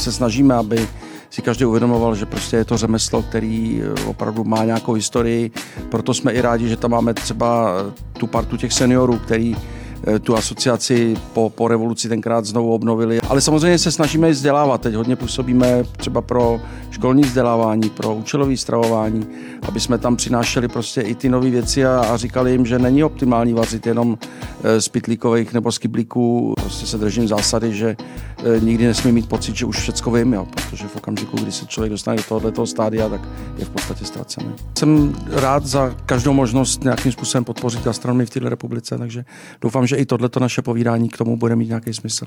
se snažíme, aby si každý uvědomoval, že prostě je to řemeslo, který opravdu má nějakou historii. Proto jsme i rádi, že tam máme třeba tu partu těch seniorů, který Eh, tu asociaci po, po revoluci tenkrát znovu obnovili. Ale samozřejmě se snažíme i vzdělávat. Teď hodně působíme třeba pro školní vzdělávání, pro účelové stravování, aby jsme tam přinášeli prostě i ty nové věci a, a říkali jim, že není optimální vařit jenom eh, z pitlíkových nebo z kyblíků. Prostě se držím zásady, že eh, nikdy nesmí mít pocit, že už všecko vím, jo, protože v okamžiku, kdy se člověk dostane do tohoto stádia, tak je v podstatě ztracený. Jsem rád za každou možnost nějakým způsobem podpořit gastronomii v této republice, takže doufám, že i tohleto naše povídání k tomu bude mít nějaký smysl.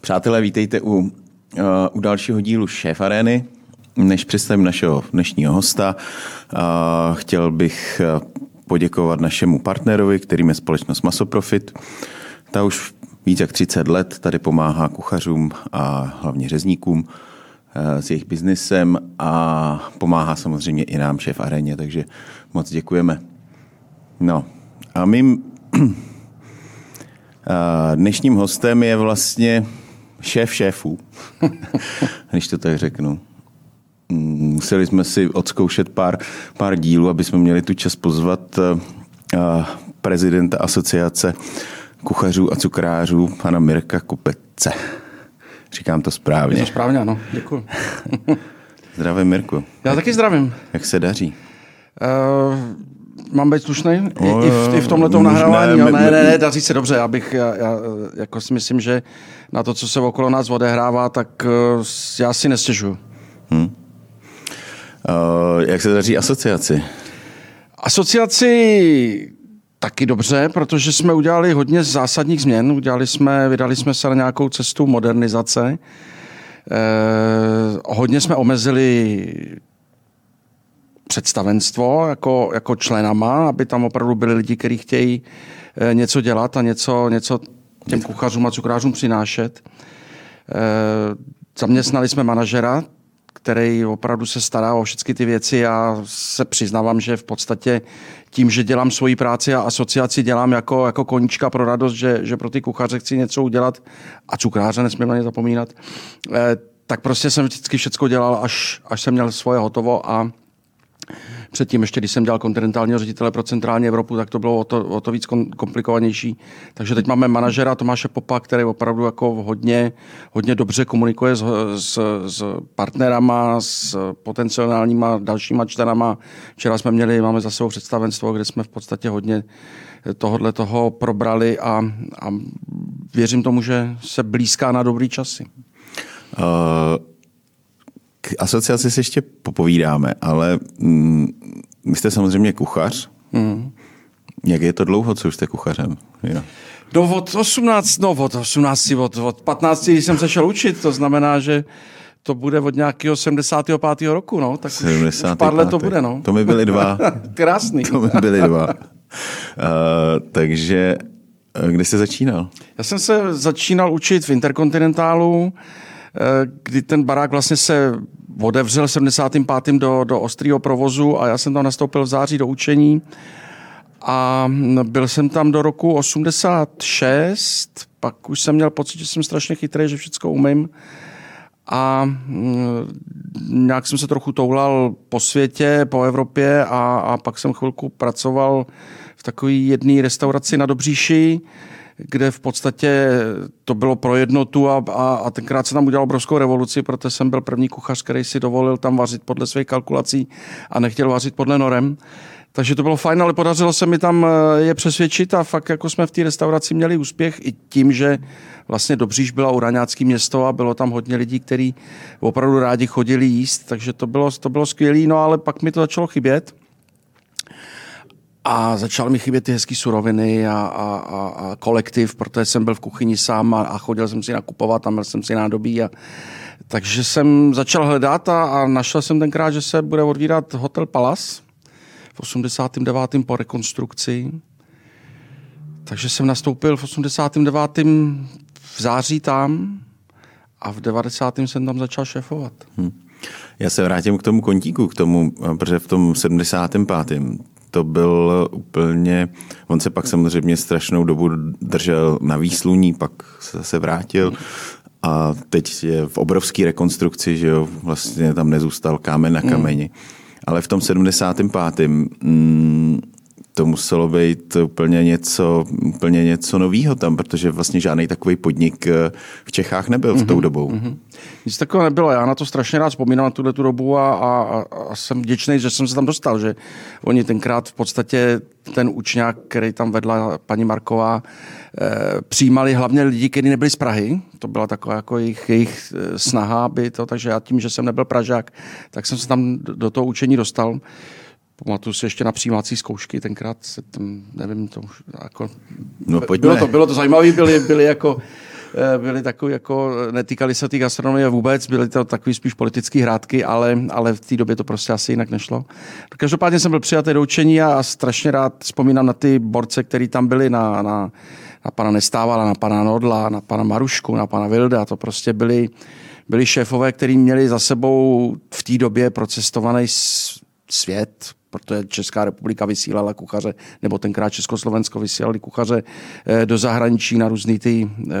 Přátelé, vítejte u, uh, u dalšího dílu Šéf Arény. Než představím našeho dnešního hosta, uh, chtěl bych uh, poděkovat našemu partnerovi, kterým je společnost Masoprofit. Ta už víc jak 30 let tady pomáhá kuchařům a hlavně řezníkům eh, s jejich biznesem a pomáhá samozřejmě i nám šéf aréně, takže moc děkujeme. No a mým dnešním hostem je vlastně šéf šéfů, když to tak řeknu. Museli jsme si odzkoušet pár, pár dílů, aby jsme měli tu čas pozvat eh, prezidenta asociace kuchařů a cukrářů pana Mirka Kupece. Říkám to správně. Je to správně, ano. Děkuji. zdravím, Mirku. Já taky zdravím. Jak se daří? Uh, mám být slušný I, i, v, i v tomhle nahrávání. Ne, ne, ne, ne, daří se dobře. Já bych, já, já jako si myslím, že na to, co se okolo nás odehrává, tak uh, já si nestěžuju. Hmm. Uh, jak se daří asociaci? Asociaci taky dobře, protože jsme udělali hodně zásadních změn. Udělali jsme, vydali jsme se na nějakou cestu modernizace. Eh, hodně jsme omezili představenstvo jako, jako členama, aby tam opravdu byli lidi, kteří chtějí eh, něco dělat a něco, něco těm kuchařům a cukrářům přinášet. Eh, zaměstnali jsme manažera, který opravdu se stará o všechny ty věci. Já se přiznávám, že v podstatě tím, že dělám svoji práci a asociaci dělám jako, jako koníčka pro radost, že, že pro ty kuchaře chci něco udělat a cukráře nesmím na ně zapomínat, eh, tak prostě jsem vždycky všechno dělal, až, až jsem měl svoje hotovo a Předtím ještě, když jsem dělal kontinentálního ředitele pro centrální Evropu, tak to bylo o to, o to víc komplikovanější. Takže teď máme manažera Tomáše Popa, který opravdu jako hodně, hodně dobře komunikuje s, s, s partnerama, s potenciálníma dalšíma členama. Včera jsme měli, máme za sebou představenstvo, kde jsme v podstatě hodně tohodle toho probrali a, a věřím tomu, že se blízká na dobrý časy. Uh k asociaci se ještě popovídáme, ale mm, vy jste samozřejmě kuchař. Mm. Jak je to dlouho, co už jste kuchařem? Jo. No od 18, no od 18, od, od 15, když jsem se šel učit, to znamená, že to bude od nějakého 75. roku, no, tak 75. už, pár let to bude, no. To mi byly dva. Krásný. to mi byly dva. Uh, takže eh, kde jste začínal? Já jsem se začínal učit v Interkontinentálu, kdy ten barák vlastně se otevřel 75. do, do ostrého provozu a já jsem tam nastoupil v září do učení a byl jsem tam do roku 86, pak už jsem měl pocit, že jsem strašně chytrý, že všechno umím a mm, nějak jsem se trochu toulal po světě, po Evropě a, a pak jsem chvilku pracoval v takové jedné restauraci na Dobříši, kde v podstatě to bylo pro jednotu a, a, a tenkrát se tam udělal obrovskou revoluci, protože jsem byl první kuchař, který si dovolil tam vařit podle svých kalkulací a nechtěl vařit podle norem. Takže to bylo fajn, ale podařilo se mi tam eh, je přesvědčit a fakt jako jsme v té restauraci měli úspěch i tím, že vlastně Dobříž byla uraňácký město a bylo tam hodně lidí, kteří opravdu rádi chodili jíst, takže to bylo, to bylo skvělé, no ale pak mi to začalo chybět. A začaly mi chybět ty hezké suroviny a, a, a, a kolektiv, protože jsem byl v kuchyni sám a, a chodil jsem si nakupovat a měl jsem si nádobí. A, takže jsem začal hledat a, a našel jsem tenkrát, že se bude odvírat Hotel Palace v 89. po rekonstrukci. Takže jsem nastoupil v 89. v září tam a v 90. jsem tam začal šéfovat. Hmm. Já se vrátím k tomu kontíku, k tomu, protože v tom 75. to byl úplně, on se pak samozřejmě strašnou dobu držel na výsluní, pak se zase vrátil a teď je v obrovské rekonstrukci, že jo, vlastně tam nezůstal kámen na kameni. Mm. Ale v tom 75. Mm, to muselo být úplně něco, úplně něco nového tam, protože vlastně žádný takový podnik eh, v Čechách nebyl mm-hmm, v tou mhm, dobou. Mm-hmm. Nic takového nebylo. Já na to strašně rád vzpomínám na tuhle tu dobu a, a, a jsem vděčný, že jsem se tam dostal, že oni tenkrát v podstatě ten učňák, který tam vedla paní Marková, eh, přijímali hlavně lidi, kteří nebyli z Prahy. To byla taková jako jejich, jejich eh, snaha, aby to, takže já tím, že jsem nebyl Pražák, tak jsem se tam do toho učení dostal. Pamatuju si ještě na přijímací zkoušky, tenkrát se tam, nevím, to už jako... No, bylo, to, bylo to zajímavé, byly, byly jako eh, byly takový jako, netýkali se té gastronomie vůbec, byly to takový spíš politické hrádky, ale, ale v té době to prostě asi jinak nešlo. Každopádně jsem byl přijatý do učení a strašně rád vzpomínám na ty borce, které tam byli, na, na, na pana Nestávala, na pana Nodla, na pana Marušku, na pana Vilda, to prostě byli, byli šéfové, kteří měli za sebou v té době procestovaný svět, protože Česká republika vysílala kuchaře, nebo tenkrát Československo vysílali kuchaře eh, do zahraničí na různé ty eh,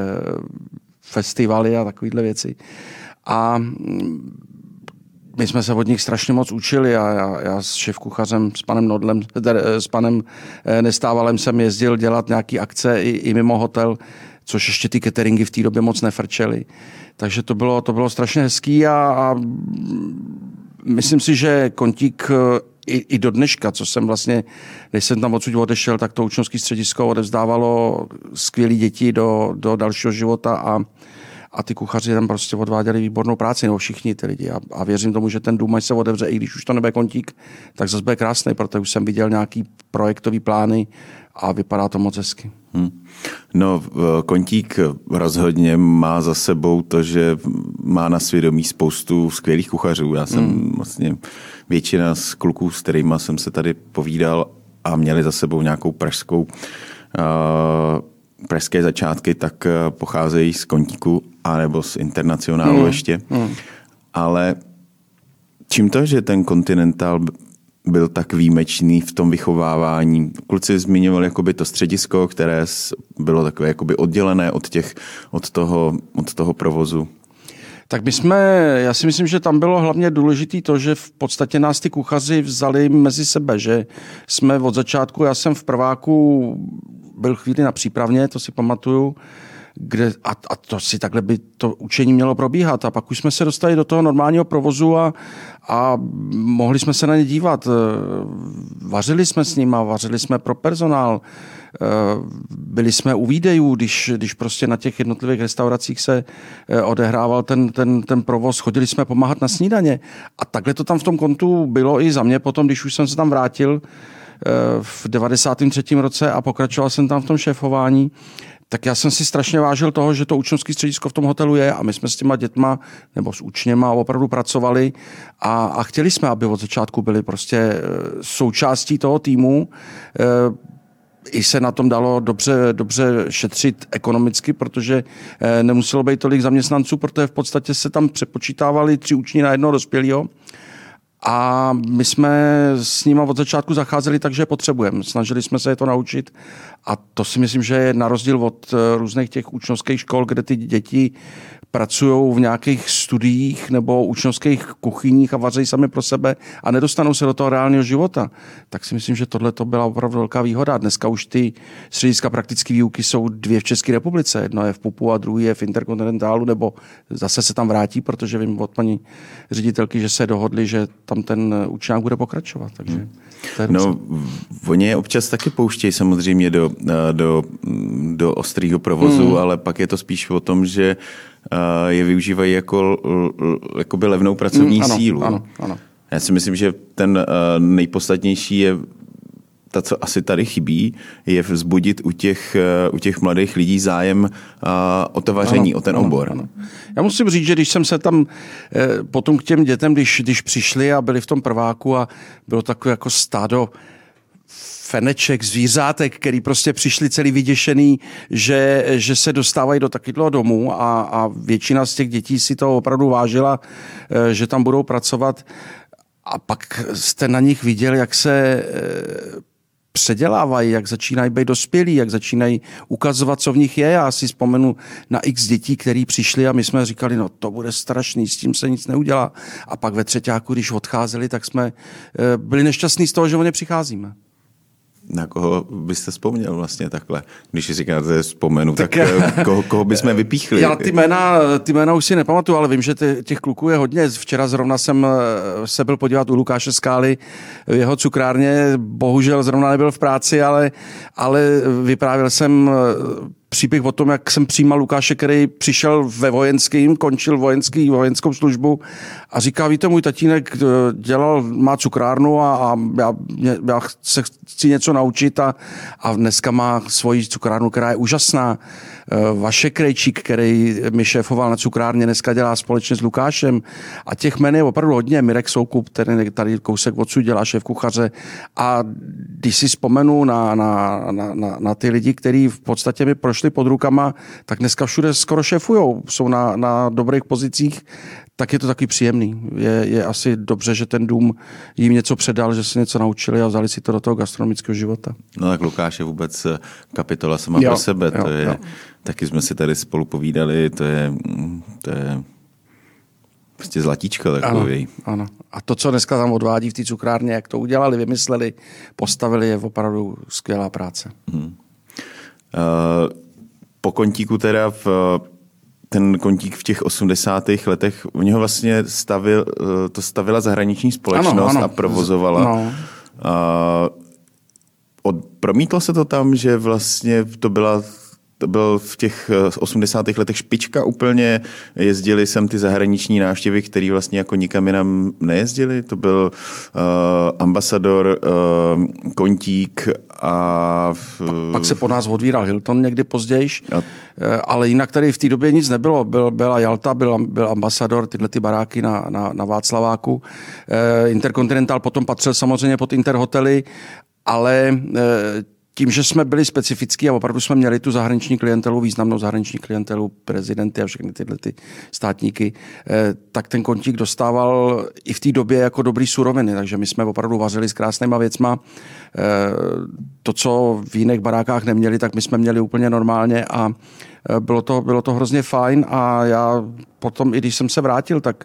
festivaly a takovéhle věci. A mm, my jsme se od nich strašně moc učili a já, já s šéf kuchařem, s panem Nodlem, eh, s panem Nestávalem jsem jezdil dělat nějaký akce i, i mimo hotel, což ještě ty cateringy v té době moc nefrčely. Takže to bylo, to bylo strašně hezký a, a myslím si, že Kontík i, i do dneška, co jsem vlastně, než jsem tam odsud odešel, tak to učňovské středisko odevzdávalo skvělé děti do, do dalšího života a, a ty kuchaři tam prostě odváděli výbornou práci, nebo všichni ty lidi. A, a věřím tomu, že ten dům, až se otevře, i když už to nebude kontík, tak zase bude krásný, protože už jsem viděl nějaký projektový plány a vypadá to moc hezky. Hmm. No, Kontík rozhodně má za sebou to, že má na svědomí spoustu skvělých kuchařů. Já jsem hmm. vlastně většina z kluků, s kterými jsem se tady povídal a měli za sebou nějakou pražskou uh, pražské začátky, tak uh, pocházejí z Kontíku anebo z Internacionálu hmm. ještě. Hmm. Ale čím to, že ten kontinentál byl tak výjimečný v tom vychovávání. Kluci zmiňovali jakoby to středisko, které bylo takové jakoby oddělené od, těch, od, toho, od toho provozu. Tak my jsme, já si myslím, že tam bylo hlavně důležité to, že v podstatě nás ty kuchaři vzali mezi sebe, že jsme od začátku, já jsem v prváku byl chvíli na přípravně, to si pamatuju, kde, a, a to si takhle by to učení mělo probíhat. A pak už jsme se dostali do toho normálního provozu a, a mohli jsme se na ně dívat. Vařili jsme s nimi, vařili jsme pro personál, byli jsme u výdejů, když, když prostě na těch jednotlivých restauracích se eh, odehrával ten, ten, ten provoz, chodili jsme pomáhat na snídaně. A takhle to tam v tom kontu bylo i za mě potom, když už jsem se tam vrátil eh, v 93. roce a pokračoval jsem tam v tom šéfování, tak já jsem si strašně vážil toho, že to učňovské středisko v tom hotelu je a my jsme s těma dětma nebo s učněma opravdu pracovali a, a chtěli jsme, aby od začátku byli prostě eh, součástí toho týmu. I se na tom dalo dobře, dobře šetřit ekonomicky, protože eh, nemuselo být tolik zaměstnanců, protože v podstatě se tam přepočítávali tři uční na jednoho dospělého a my jsme s nimi od začátku zacházeli tak, že je potřebujeme. Snažili jsme se je to naučit a to si myslím, že je na rozdíl od eh, různých těch učňovských škol, kde ty děti pracují v nějakých studiích nebo učňovských kuchyních a vaří sami pro sebe a nedostanou se do toho reálného života, tak si myslím, že tohle to byla opravdu velká výhoda. Dneska už ty střediska praktické výuky jsou dvě v České republice. Jedno je v Pupu a druhý je v Interkontinentálu, nebo zase se tam vrátí, protože vím od paní ředitelky, že se dohodli, že tam ten učňák bude pokračovat. Takže hmm. No, oni je občas taky pouštějí samozřejmě do, do, do ostrého provozu, hmm. ale pak je to spíš o tom, že je využívají jako jakoby levnou pracovní mm, ano, sílu. Ano, ano. Já si myslím, že ten nejpodstatnější je ta, co asi tady chybí, je vzbudit u těch, u těch mladých lidí zájem o to vaření, ano, o ten ano, obor. Ano. Já musím říct, že když jsem se tam eh, potom k těm dětem, když, když přišli a byli v tom prváku a bylo takové jako stádo feneček, zvířátek, který prostě přišli celý vyděšený, že, že se dostávají do takového domu a, a většina z těch dětí si to opravdu vážila, eh, že tam budou pracovat. A pak jste na nich viděl, jak se eh, předělávají, jak začínají být dospělí, jak začínají ukazovat, co v nich je. Já si vzpomenu na x dětí, který přišli a my jsme říkali, no to bude strašný, s tím se nic neudělá. A pak ve třetíku, když odcházeli, tak jsme eh, byli nešťastní z toho, že o ně přicházíme. Na koho byste vzpomněl vlastně takhle? Když si říkáte vzpomenu, tak, tak eh, koho, koho bychom vypíchli? Já ty jména, ty jména už si nepamatuju, ale vím, že těch kluků je hodně. Včera zrovna jsem eh, se byl podívat u Lukáše Skály v jeho cukrárně. Bohužel zrovna nebyl v práci, ale, ale vyprávěl jsem eh, příběh o tom, jak jsem přijímal Lukáše, který přišel ve vojenským, končil vojenský, vojenskou službu a říká, víte, můj tatínek eh, dělal, má cukrárnu a, a já, já se chci něco naučit a, a dneska má svoji cukrárnu, která je úžasná. Eh, Vaše Krejčík, který mi šéfoval na cukrárně, dneska dělá společně s Lukášem a těch jmen je opravdu hodně. Mirek Soukup, který tady kousek odsud dělá šéf kuchaře a když si vzpomenu na, na, na, na, na ty lidi, kteří v podstatě mi prošli pod rukama, tak dneska všude skoro šéfujou, jsou na, na dobrých pozicích, tak je to taky příjemný. Je, je asi dobře, že ten dům jim něco předal, že se něco naučili a vzali si to do toho gastronomického života. No tak Lukáš je vůbec eh, kapitola sama jo, pro sebe. Jo, to je, jo. Taky jsme si tady spolu povídali, to je, mm, to je prostě zlatíčko takový. Ano, ano. A to, co dneska tam odvádí v té cukrárně, jak to udělali, vymysleli, postavili, je opravdu skvělá práce. Hmm. Uh, po kontíku teda v ten kontík v těch 80. letech, u něho vlastně stavil, eh, to stavila zahraniční společnost ano, ano. a provozovala. No. A od, promítlo se to tam, že vlastně to byla to byl v těch 80. Eh, letech špička úplně. Jezdili sem ty zahraniční návštěvy, které vlastně jako nikam jinam nejezdili. To byl uh, ambasador uh, Kontík a... V... Pak, pak se po nás odvíral Hilton někdy později, a... ale jinak tady v té době nic nebylo. Byl, byla Jalta, byl, byl ambasador, tyhle ty baráky na, na, na Václaváku. Intercontinental potom patřil samozřejmě pod Interhotely, ale tím, že jsme byli specifický a opravdu jsme měli tu zahraniční klientelu, významnou zahraniční klientelu, prezidenty a všechny tyhle ty státníky, eh, tak ten kontík dostával i v té době jako dobrý suroviny, takže my jsme opravdu vařili s krásnýma věcma. Eh, to, co v jiných barákách neměli, tak my jsme měli úplně normálně a eh, bylo to, bylo to hrozně fajn a já potom, i když jsem se vrátil, tak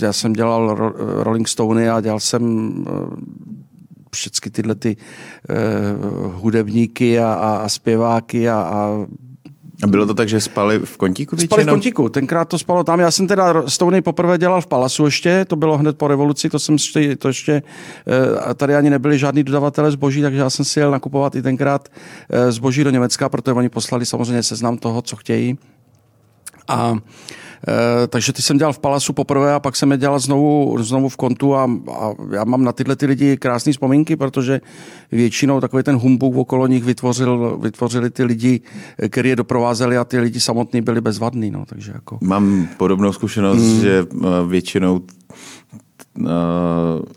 já jsem dělal Rolling Stony a dělal jsem všechny tyhle ty uh, hudebníky a, a, a zpěváky a, a a bylo to tak, že spali v kontíku většinou? Spali v kontíku, tenkrát to spalo tam. Já jsem teda Stony poprvé dělal v Palasu ještě, to bylo hned po revoluci, to jsem ještě, to ještě eh, tady ani nebyli žádní dodavatelé zboží, takže já jsem si jel nakupovat i tenkrát eh, zboží do Německa, protože oni poslali samozřejmě seznam toho, co chtějí. A takže ty jsem dělal v Palasu poprvé a pak jsem je dělal znovu, znovu v kontu a, a já mám na tyhle ty lidi krásné vzpomínky, protože většinou takový ten humbuk okolo nich vytvořil, vytvořili ty lidi, eh, kteří je doprovázeli a ty lidi samotní byli bezvadní. No, takže jako... Mám podobnou zkušenost, mm. že eh, většinou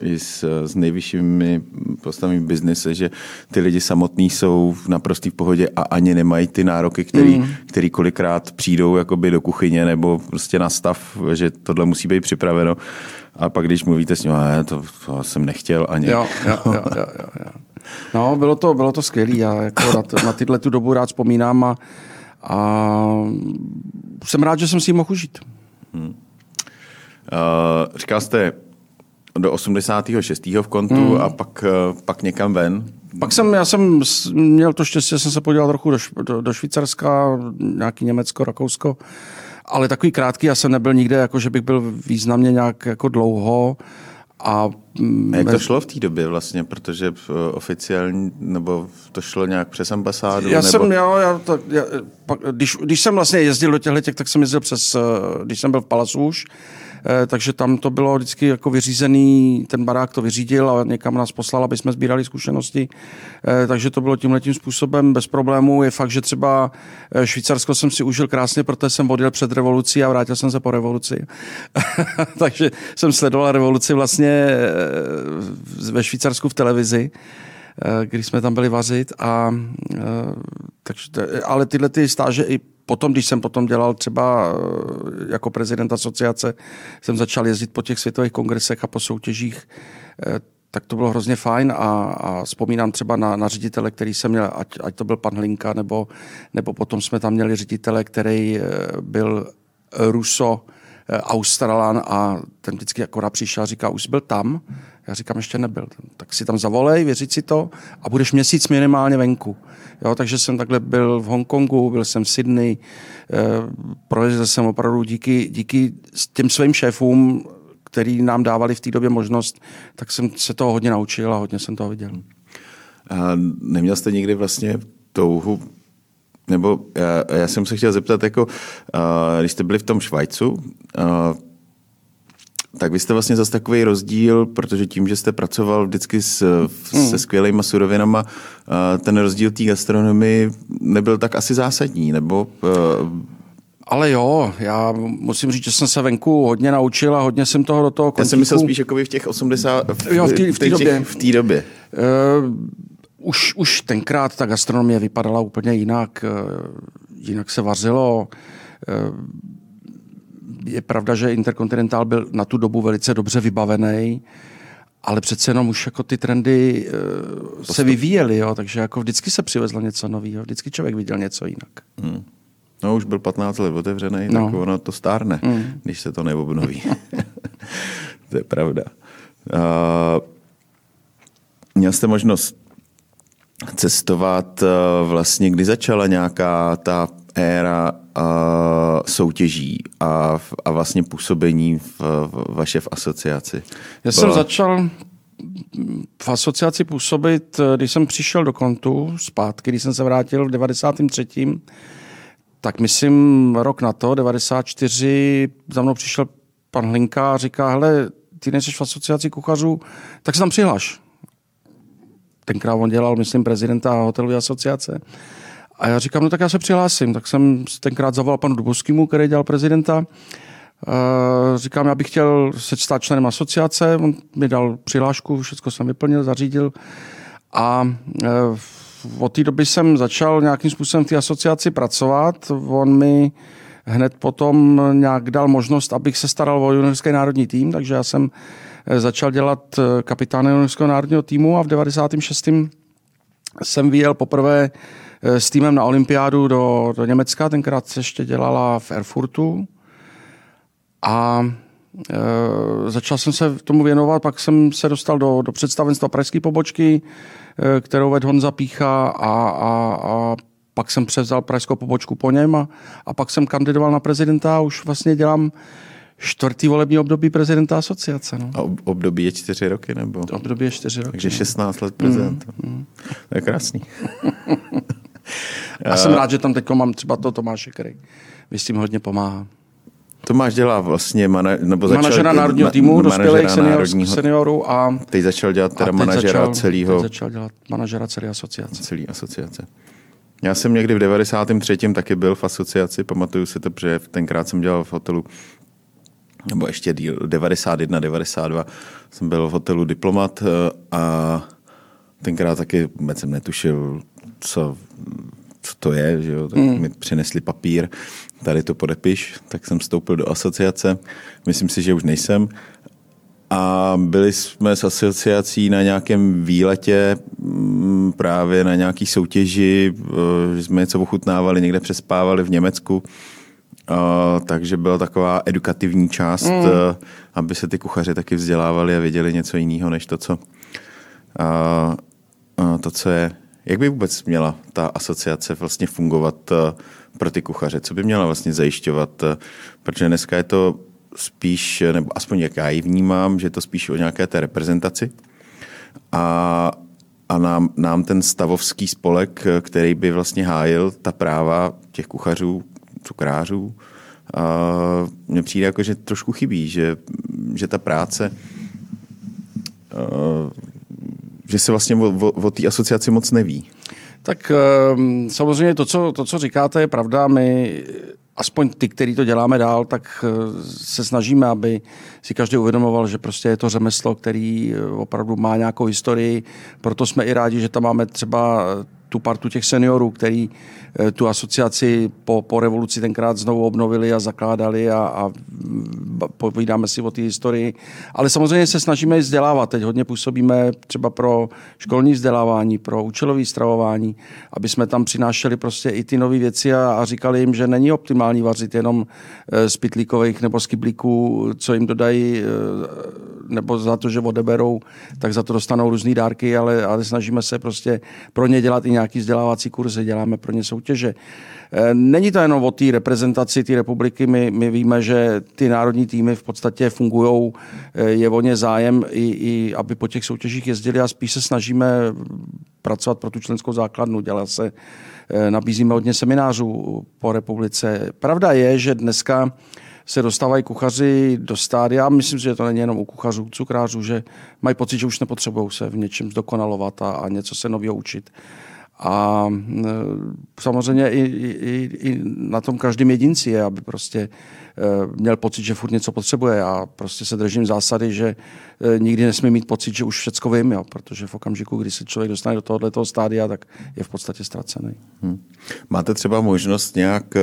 i s, s nejvyššími postavami biznise, že ty lidi samotní jsou v naprostý pohodě a ani nemají ty nároky, který, mm. který kolikrát přijdou jakoby do kuchyně nebo prostě na stav, že tohle musí být připraveno. A pak když mluvíte s ním, to, to jsem nechtěl ani. Jo, jo, jo, jo, jo. No, bylo to, bylo to skvělé. Já jako na, na tyhle tu dobu rád vzpomínám a, a jsem rád, že jsem si ji mohl užít. Hmm. Uh, říkal jste, do 86. v kontu hmm. a pak, eh, pak někam ven. Pak jsem, já jsem měl to štěstí, že jsem se podíval trochu do, do, do Švýcarska, nějaký Německo, Rakousko, ale takový krátký, já jsem nebyl nikde, jako že bych byl významně nějak jako dlouho. A, a jak to šlo v té době vlastně, protože oficiální, nebo to šlo nějak přes ambasádu? Já nebo... jsem, jo, já, to, já, když, když jsem vlastně jezdil do těchto, tak jsem jezdil přes, eh, když jsem byl v Palasu už, Eh, takže tam to bylo vždycky jako vyřízený, ten barák to vyřídil a někam nás poslal, aby jsme sbírali zkušenosti. Eh, takže to bylo tímhle tím způsobem bez problémů. Je fakt, že třeba Švýcarsko jsem si užil krásně, protože jsem odjel před revolucí a vrátil jsem se po revoluci. takže jsem sledoval revoluci vlastně ve Švýcarsku v televizi když jsme tam byli vazit. A, takže, ale tyhle ty stáže i potom, když jsem potom dělal třeba eh, jako prezident asociace, jsem začal jezdit po těch světových kongresech a po soutěžích, eh, tak to bylo hrozně fajn a, a vzpomínám třeba na, na ředitele, který jsem měl, ať, ať to byl pan Hlinka, nebo, nebo potom jsme tam měli ředitele, který eh, byl Ruso, Australan a ten vždycky akorát přišel a říká, už byl tam? Já říkám, ještě nebyl. Tak si tam zavolej, věřit si to a budeš měsíc minimálně venku. Jo, takže jsem takhle byl v Hongkongu, byl jsem v Sydney, eh, projezdil jsem opravdu díky, díky těm svým šéfům, který nám dávali v té době možnost, tak jsem se toho hodně naučil a hodně jsem toho viděl. A neměl jste nikdy vlastně touhu nebo já, já jsem se chtěl zeptat, jako, uh, když jste byli v tom Švajcu, uh, tak vy jste vlastně zase takový rozdíl, protože tím, že jste pracoval vždycky s, hmm. se skvělýma surovinama, ten rozdíl té gastronomii nebyl tak asi zásadní, nebo... Ale jo, já musím říct, že jsem se venku hodně naučil a hodně jsem toho do toho kontíku... Já jsem myslel spíš jako v těch 80... V, jo, v té v době. V té době. Uh, už, už tenkrát ta gastronomie vypadala úplně jinak. Jinak se vařilo. Uh, je pravda, že Interkontinentál byl na tu dobu velice dobře vybavený, ale přece jenom už jako ty trendy uh, se vyvíjely, jo, takže jako vždycky se přivezlo něco nového, vždycky člověk viděl něco jinak. Hmm. No už byl 15 let otevřený, no. tak ono to stárne, hmm. když se to neobnoví. to je pravda. Uh, měl jste možnost cestovat, uh, vlastně kdy začala nějaká ta éra soutěží a, a vlastně působení v, v vaše v asociaci? Já Byla... jsem začal v asociaci působit, když jsem přišel do kontu zpátky, když jsem se vrátil v 93. Tak myslím rok na to, 94, za mnou přišel pan Hlinka a říká, hele, ty nejsi v asociaci kuchařů, tak se tam přihlaš. Tenkrát on dělal, myslím, prezidenta hotelové asociace. A já říkám, no tak já se přihlásím. Tak jsem tenkrát zavolal panu Dubovskému, který dělal prezidenta. říkám, já bych chtěl se stát členem asociace. On mi dal přihlášku, všechno jsem vyplnil, zařídil. A e, od té doby jsem začal nějakým způsobem v té asociaci pracovat. On mi hned potom nějak dal možnost, abych se staral o juniorský národní tým, takže já jsem e, začal dělat e, kapitána juniorského národního týmu a v 96. jsem vyjel poprvé s týmem na olympiádu do, do Německa, tenkrát se ještě dělala v Erfurtu a e, začal jsem se tomu věnovat, pak jsem se dostal do, do představenstva pražské pobočky, e, kterou vedl Honza Pícha a, a, a pak jsem převzal pražskou pobočku po něm a, a pak jsem kandidoval na prezidenta a už vlastně dělám čtvrtý volební období prezidenta asociace. No. A období je čtyři roky, nebo? Období je čtyři roky. Takže 16 no. let prezidenta. Mm, mm. To je krásný. A jsem rád, že tam teď mám třeba to Tomáše, který mi s tím hodně pomáhá. Tomáš dělá vlastně mana, nebo začal, manažera národního týmu, dospělých senior, seniorů a teď začal dělat teda manažera začal, celého. Teď začal dělat manažera celé asociace. Celý asociace. Já jsem někdy v 93. taky byl v asociaci, pamatuju si to, protože tenkrát jsem dělal v hotelu nebo ještě díl, 91, 92 jsem byl v hotelu Diplomat eh, a tenkrát taky vůbec jsem netušil, co, co to je, že jo? tak mm. mi přinesli papír, tady to podepiš, tak jsem vstoupil do asociace, myslím si, že už nejsem. A byli jsme s asociací na nějakém výletě, mm, právě na nějaký soutěži, eh, že jsme něco ochutnávali, někde přespávali v Německu. Takže byla taková edukativní část, mm. aby se ty kuchaři taky vzdělávali a věděli něco jiného, než to, co, to, co je jak by vůbec měla ta asociace vlastně fungovat eh, pro ty kuchaře? Co by měla vlastně zajišťovat? Eh, protože dneska je to spíš, nebo aspoň jak já ji vnímám, že je to spíš o nějaké té reprezentaci. A, a nám, nám ten stavovský spolek, eh, který by vlastně hájil ta práva těch kuchařů, cukrářů, A mně přijde jako, že trošku chybí, že, že ta práce že se vlastně o, o, o té asociaci moc neví. Tak ehm, samozřejmě to co, to, co říkáte, je pravda. My, aspoň ty, který to děláme dál, tak eh, se snažíme, aby si každý uvědomoval, že prostě je to řemeslo, který eh, opravdu má nějakou historii. Proto jsme i rádi, že tam máme třeba tu partu těch seniorů, který eh, tu asociaci po, po revoluci tenkrát znovu obnovili a zakládali a, a povídáme si o té historii. Ale samozřejmě se snažíme i vzdělávat. Teď hodně působíme třeba pro školní vzdělávání, pro účelové stravování, aby jsme tam přinášeli prostě i ty nové věci a, a říkali jim, že není optimální vařit jenom eh, z pitlíkových nebo z kyblíků, co jim dodají, eh, nebo za to, že odeberou, tak za to dostanou různé dárky, ale, ale snažíme se prostě pro ně dělat i nějaký vzdělávací kurzy, děláme pro ně soutěže. Eh, není to jenom o té reprezentaci té republiky, my, my víme, že ty národní týmy v podstatě fungují, eh, je o ně zájem, i, i aby po těch soutěžích jezdili a spíš se snažíme pracovat pro tu členskou základnu, dělá se, eh, nabízíme hodně seminářů po republice. Pravda je, že dneska se dostávají kuchaři do stádia, myslím, že to není jenom u kuchařů, cukrářů, že mají pocit, že už nepotřebují se v něčem zdokonalovat a, a něco se nového učit. A e, samozřejmě i, i, i na tom každém jedinci je, aby prostě e, měl pocit, že furt něco potřebuje. Já prostě se držím zásady, že e, nikdy nesmí mít pocit, že už všecko vím, jo, protože v okamžiku, kdy se člověk dostane do tohoto stádia, tak je v podstatě ztracený. Hmm. Máte třeba možnost nějak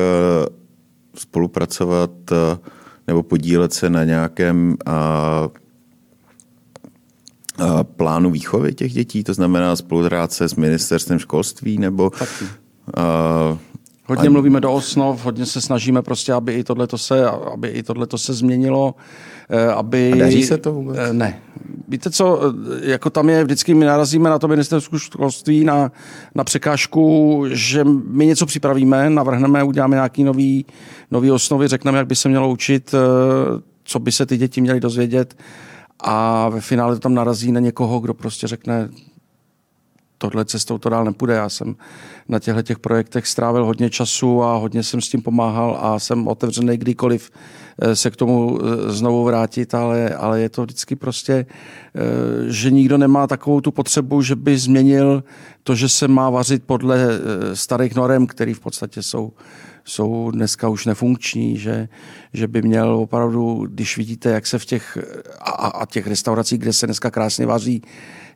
spolupracovat nebo podílet se na nějakém plánu výchovy těch dětí, to znamená spolupráce s ministerstvem školství nebo... Taky. Uh, Hodně mluvíme do osnov, hodně se snažíme prostě, aby i tohleto se, aby i tohleto se změnilo. Eh, aby... A daří se to vůbec? Eh, ne. Víte co, eh, jako tam je vždycky, my narazíme na to ministerstvo školství, na, na překážku, že my něco připravíme, navrhneme, uděláme nějaký nový, nový osnovy, řekneme, jak by se mělo učit, co by se ty děti měly dozvědět a ve finále to tam narazí na někoho, kdo prostě řekne, tohle cestou to dál nepůjde. Já jsem na těchto těch projektech strávil hodně času a hodně jsem s tím pomáhal a jsem otevřený kdykoliv eh, se k tomu eh, znovu vrátit, ale, ale je to vždycky prostě, eh, že nikdo nemá takovou tu potřebu, že by změnil to, že se má vařit podle starých norem, které v podstatě jsou jsou dneska už nefunkční, že, že by měl opravdu, když vidíte, jak se v těch, a, a těch restauracích, kde se dneska krásně vaří,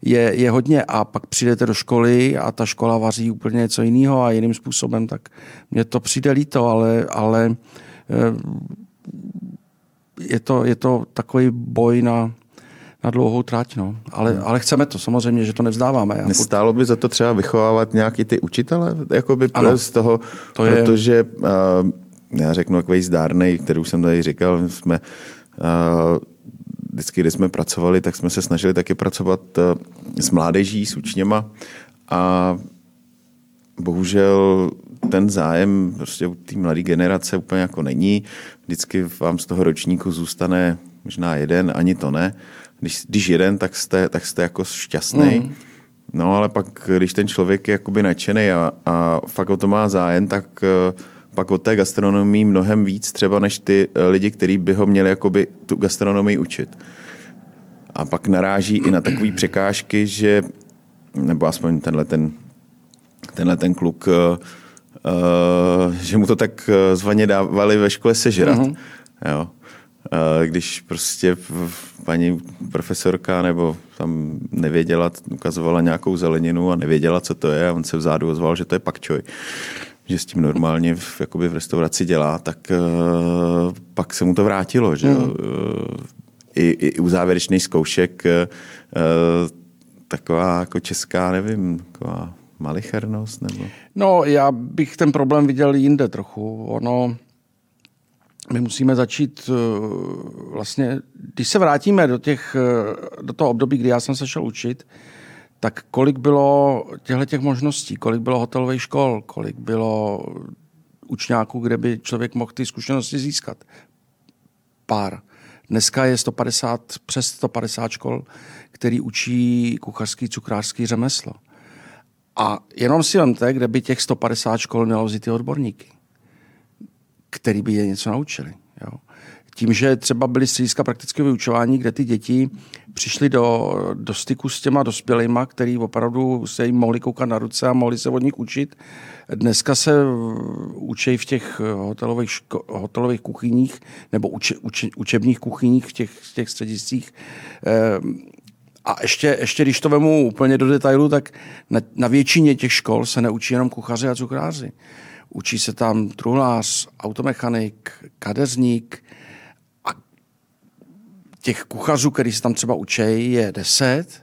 je, je hodně a pak přijdete do školy a ta škola vaří úplně něco jiného a jiným způsobem, tak mně to přijde líto, ale, ale eh, je to, je to takový boj na, na dlouhou tráť. No. Ale, hmm. ale chceme to, samozřejmě, že to nevzdáváme. Já Nestálo by za to třeba vychovávat nějaký ty učitele jakoby ano, z toho, to protože je... uh, já řeknu takový zdárnej, který už jsem tady říkal, jsme uh, vždycky, když jsme pracovali, tak jsme se snažili taky pracovat uh, s mládeží, s učněma a bohužel ten zájem prostě u té mladé generace úplně jako není. Vždycky vám z toho ročníku zůstane možná jeden, ani to ne když, když jeden, tak jste, tak jste jako šťastný. Mm. No ale pak, když ten člověk je jakoby nadšený a, a fakt o to má zájem, tak uh, pak od té gastronomii mnohem víc třeba než ty uh, lidi, kteří by ho měli jakoby tu gastronomii učit. A pak naráží i na takové překážky, že, nebo aspoň tenhle ten, tenhle ten kluk, uh, uh, že mu to tak zvaně dávali ve škole sežrat. Mm-hmm. Jo když prostě paní profesorka nebo tam nevěděla, ukazovala nějakou zeleninu a nevěděla, co to je a on se vzadu ozval, že to je pakčoj že s tím normálně v, jakoby v restauraci dělá, tak uh, pak se mu to vrátilo. Že? Mm. Uh, i, I u závěrečných zkoušek uh, taková jako česká, nevím, taková malichernost? Nebo... No, já bych ten problém viděl jinde trochu. Ono, my musíme začít vlastně, když se vrátíme do, těch, do toho období, kdy já jsem se šel učit, tak kolik bylo těchto těch možností, kolik bylo hotelových škol, kolik bylo učňáků, kde by člověk mohl ty zkušenosti získat. Pár. Dneska je 150, přes 150 škol, který učí kuchařský, cukrářský řemeslo. A jenom si vemte, kde by těch 150 škol mělo vzít ty odborníky který by je něco naučili. Jo. Tím, že třeba byly střediska praktického vyučování, kde ty děti přišly do, do styku s těma dospělýma, který opravdu se jim mohli koukat na ruce a mohli se od nich učit. Dneska se učí v těch hotelových, ško- hotelových kuchyních nebo uče, uče, učebních kuchyních v těch, v těch střediscích. Ehm, a ještě, ještě, když to vemu úplně do detailu, tak na, na většině těch škol se neučí jenom kuchaři a cukráři. Učí se tam truhlář, automechanik, kadeřník, těch kuchařů, který se tam třeba učí, je deset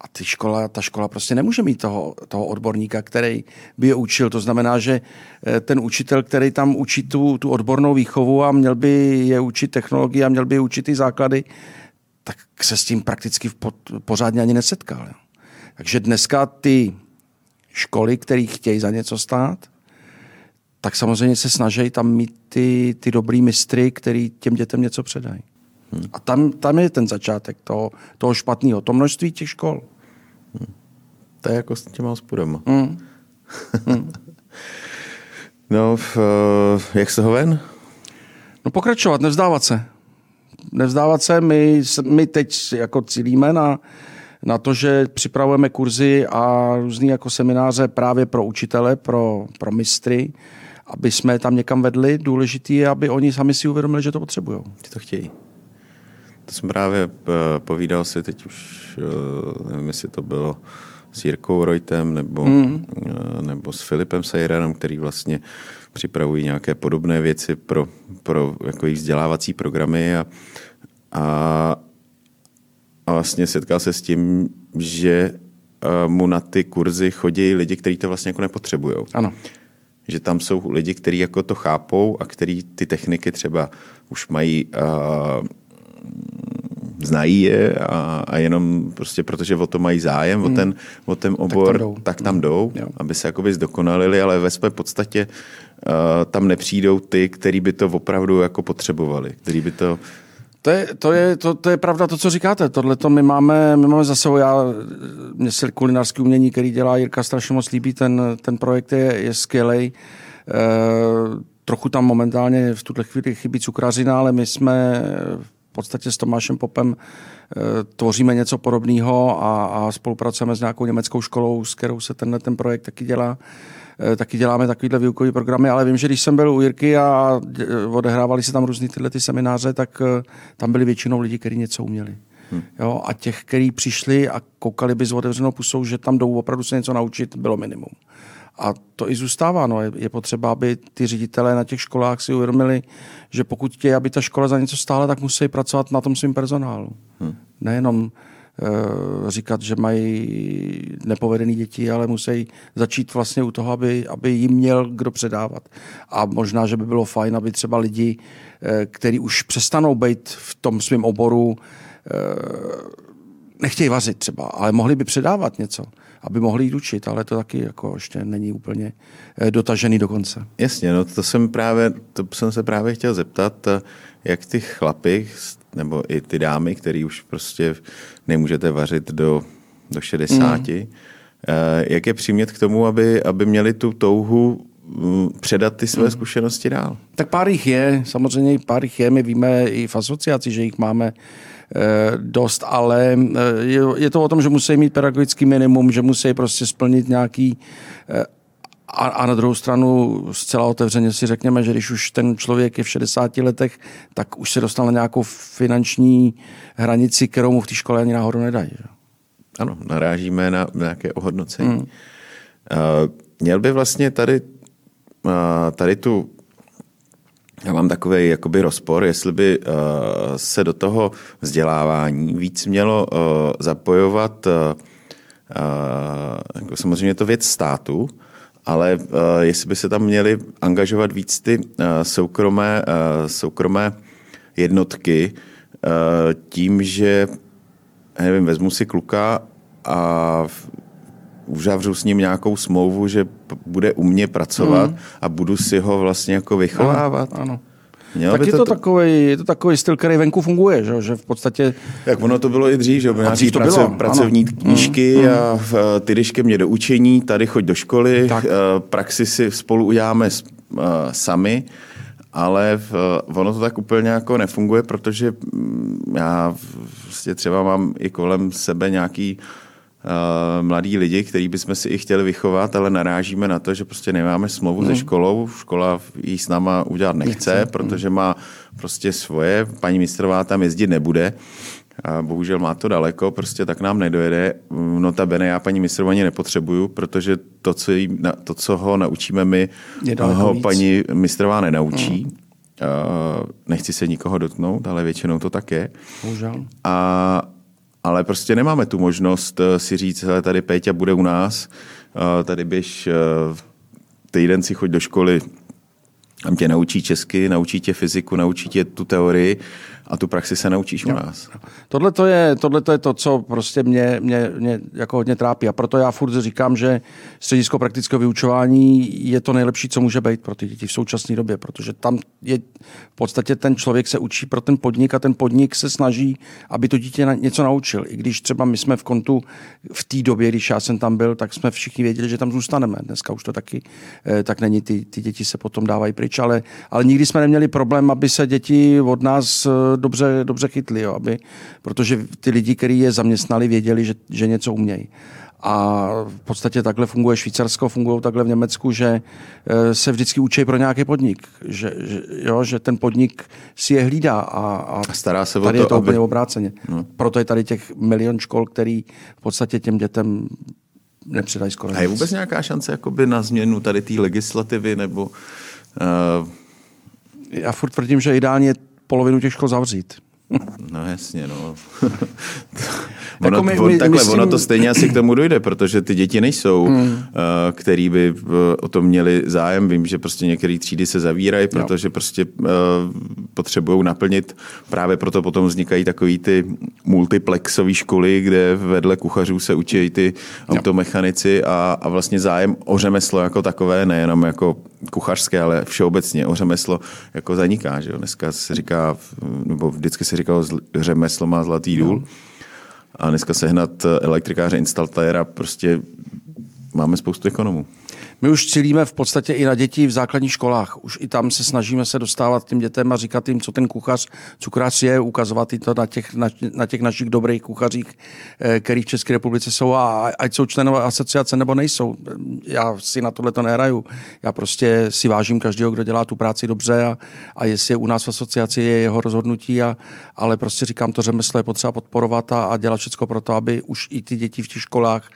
a ty škola, ta škola prostě nemůže mít toho, toho odborníka, který by je učil. To znamená, že eh, ten učitel, který tam učí tu, tu odbornou výchovu a měl by je učit technologii a měl by je učit ty základy, tak se s tím prakticky pořádně ani nesetkal. Takže dneska ty školy, které chtějí za něco stát, tak samozřejmě se snaží tam mít ty, ty dobrý mistry, který těm dětem něco předají. Hmm. A tam, tam je ten začátek toho, toho špatného, to množství těch škol. Hmm. To je jako s těma hospodama. Hmm. Hmm. no, v, eh, jak se ho ven? No pokračovat, nevzdávat se. Nevzdávat se, my, my teď jako cílíme na, na to, že připravujeme kurzy a různé jako semináře právě pro učitele, pro, pro mistry, aby jsme tam někam vedli. Důležité je, aby oni sami si uvědomili, že to potřebují. Ty to chtějí. To jsem právě eh, povídal si teď už, eh, nevím, jestli to bylo s Jirkou Reutem nebo, mm. nebo s Filipem Sejranem, který vlastně připravují nějaké podobné věci pro, pro jako jejich vzdělávací programy a, a, a vlastně setkal se s tím, že mu na ty kurzy chodí lidi, kteří to vlastně jako nepotřebují. Ano. Že tam jsou lidi, kteří jako to chápou a kteří ty techniky třeba už mají uh, znají je a, a jenom prostě protože o to mají zájem, hmm. o, ten, o ten obor, tak tam jdou, tak tam jdou hmm. aby se jakoby zdokonalili, ale ve své podstatě uh, tam nepřijdou ty, který by to opravdu jako potřebovali, který by to to je, to, je, to, to je pravda to, co říkáte. Tohle to my máme, my máme za sebou, já, mě se kulinářský umění, který dělá Jirka, strašně moc líbí, ten, ten projekt je, je skvělý. E, trochu tam momentálně v tuhle chvíli chybí cukrařina, ale my jsme podstatě s Tomášem Popem eh, tvoříme něco podobného a, a spolupracujeme s nějakou německou školou, s kterou se tenhle ten projekt taky dělá. Eh, taky děláme takovýhle výukové programy, ale vím, že když jsem byl u Jirky a eh, odehrávali se tam různý tyhle ty semináře, tak tam byli většinou lidi, kteří něco uměli. Hmm. Jo, a těch, kteří přišli a koukali by s otevřenou pusou, že tam jdou opravdu se něco naučit, bylo minimum. A to i zůstává. No. Je, potřeba, aby ty ředitelé na těch školách si uvědomili, že pokud chtějí, aby ta škola za něco stála, tak musí pracovat na tom svým personálu. Hmm. Nejenom uh, říkat, že mají nepovedené děti, ale musí začít vlastně u toho, aby, aby jim měl kdo předávat. A možná, že by bylo fajn, aby třeba lidi, uh, kteří už přestanou být v tom svém oboru, uh, nechtějí vařit třeba, ale mohli by předávat něco aby mohli jít učit, ale to taky jako ještě není úplně eh, dotažený do konce. Jasně, no to jsem právě, to jsem se právě chtěl zeptat, eh, jak ty chlapy, nebo i ty dámy, který už prostě nemůžete vařit do, do 60, mm. jak je přimět k tomu, aby, aby měli tu touhu mm, předat ty své mm. zkušenosti dál? Tak pár jich je, samozřejmě pár jich je, my víme i v asociaci, že jich máme Eh, dost, ale eh, je to o tom, že musí mít pedagogický minimum, že musí prostě splnit nějaký eh, a, a na druhou stranu zcela otevřeně si řekněme, že když už ten člověk je v 60 letech, tak už se dostal na nějakou finanční hranici, kterou mu v té škole ani náhodou nedají. Že? Ano, narážíme na nějaké ohodnocení. Hmm. Uh, měl by vlastně tady, uh, tady tu já mám takový jakoby rozpor, jestli by uh, se do toho vzdělávání víc mělo uh, zapojovat, uh, jako samozřejmě je to věc státu, ale uh, jestli by se tam měly angažovat víc ty uh, soukromé, uh, soukromé jednotky uh, tím, že nevím, vezmu si kluka a uzavřu s ním nějakou smlouvu, že bude u mě pracovat mm. a budu si ho vlastně jako vychovávat. Ano, ano. Měl tak je to, to takový, je to takový styl, který venku funguje, že, že v podstatě... Jak ono to bylo i dřív, že nějaký to prace, bylo, pracovní ano. knížky mm, a v, ty jdeš ke mně do učení, tady choď do školy, tak. praxi si spolu uděláme uh, sami ale v, ono to tak úplně jako nefunguje, protože mm, já vlastně třeba mám i kolem sebe nějaký uh, mladí lidi, který bychom si i chtěli vychovat, ale narážíme na to, že prostě nemáme smlouvu mm. se školou, škola ji s náma udělat nechce, nechce. protože má prostě svoje, paní mistrová tam jezdit nebude, a bohužel má to daleko, prostě tak nám nedojede. Notabene já paní mistrovou ani nepotřebuju, protože to, co, jí, to, co ho naučíme my, ho víc. paní mistrová nenaučí. Mm. Uh, nechci se nikoho dotknout, ale většinou to tak je. Bohužel. A, ale prostě nemáme tu možnost eh, si říct, hele, tady Péťa bude u nás, uh, tady běž uh, týden si choď do školy, tam tě naučí česky, naučí tě fyziku, naučí tě tu teorii a tu praxi se naučíš u nás. Tohle to je, tohle to je to, co prostě mě, mě, mě jako hodně trápí a proto já furt říkám, že středisko praktického vyučování je to nejlepší, co může být pro ty děti v současné době, protože tam je v podstatě ten člověk se učí pro ten podnik a ten podnik se snaží, aby to dítě něco naučil. I když třeba my jsme v kontu v té době, když já jsem tam byl, tak jsme všichni věděli, že tam zůstaneme. Dneska už to taky eh, tak není, ty, ty děti se potom dávají pryč, ale, ale nikdy jsme neměli problém, aby se děti od nás eh, dobře, dobře chytli, jo, aby, protože ty lidi, kteří je zaměstnali, věděli, že, že něco umějí. A v podstatě takhle funguje Švýcarsko, fungují takhle v Německu, že eh, se vždycky učí pro nějaký podnik. Že, že, jo, že ten podnik si je hlídá a, a stará se tady o to, je to aby... úplně obráceně. No. Proto je tady těch milion škol, který v podstatě těm dětem nepředají skoro A je vůbec nějaká šance jakoby na změnu tady té legislativy nebo... Uh... Já furt tvrdím, že ideálně polovinu těch škol zavřít. No jasně, no. ono, jako my, my, takhle, myslím... ono to stejně asi k tomu dojde, protože ty děti nejsou, hmm. uh, který by uh, o tom měli zájem. Vím, že prostě některé třídy se zavírají, protože jo. prostě uh, potřebují naplnit. Právě proto potom vznikají takový ty multiplexové školy, kde vedle kuchařů se učí ty automechanici a, a vlastně zájem o řemeslo jako takové, nejenom jako kuchařské, ale všeobecně o řemeslo jako zaniká. Že jo? Dneska se říká, nebo vždycky se říkalo, řemeslo má zlatý důl. A dneska sehnat elektrikáře, instalatéra, prostě máme spoustu ekonomů. My už cílíme v podstatě i na děti v základních školách. Už i tam se snažíme se dostávat těm dětem a říkat jim, co ten kuchař, cukrář je, ukazovat jim to na těch, na, na těch našich dobrých kuchařích, eh, který v České republice jsou a ať jsou členové asociace nebo nejsou. Já si na tohle to nehraju. Já prostě si vážím každého, kdo dělá tu práci dobře a, a jestli je u nás v asociaci, je jeho rozhodnutí, a, ale prostě říkám, to řemeslo je potřeba podporovat a, a dělat všechno pro to, aby už i ty děti v těch školách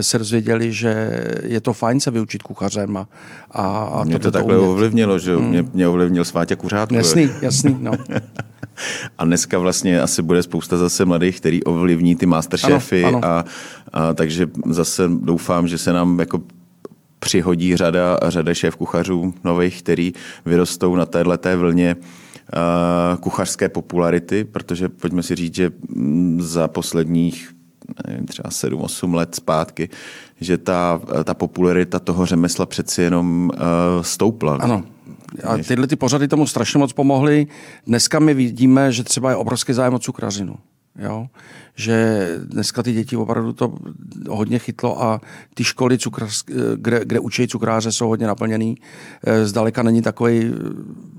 se rozvěděli, že je to fajn se vyučit kuchařem. A, a, a mě to, to takhle umět. ovlivnilo, že hmm. mě, mě ovlivnil Sváťa Kuřátko. Jasný, jasný, no. a dneska vlastně asi bude spousta zase mladých, který ovlivní ty masterchefy ano, ano. A, a takže zase doufám, že se nám jako přihodí řada, řada šéf kuchařů nových, který vyrostou na této vlně uh, kuchařské popularity, protože pojďme si říct, že za posledních nevím, třeba 7-8 let zpátky, že ta, ta popularita toho řemesla přeci jenom uh, stoupla. Ano. A tyhle ty pořady tomu strašně moc pomohly. Dneska my vidíme, že třeba je obrovský zájem o cukrařinu. Jo? Že dneska ty děti opravdu to hodně chytlo a ty školy, cukrář, kde, kde učí cukráře, jsou hodně naplněný. Eh, zdaleka není takový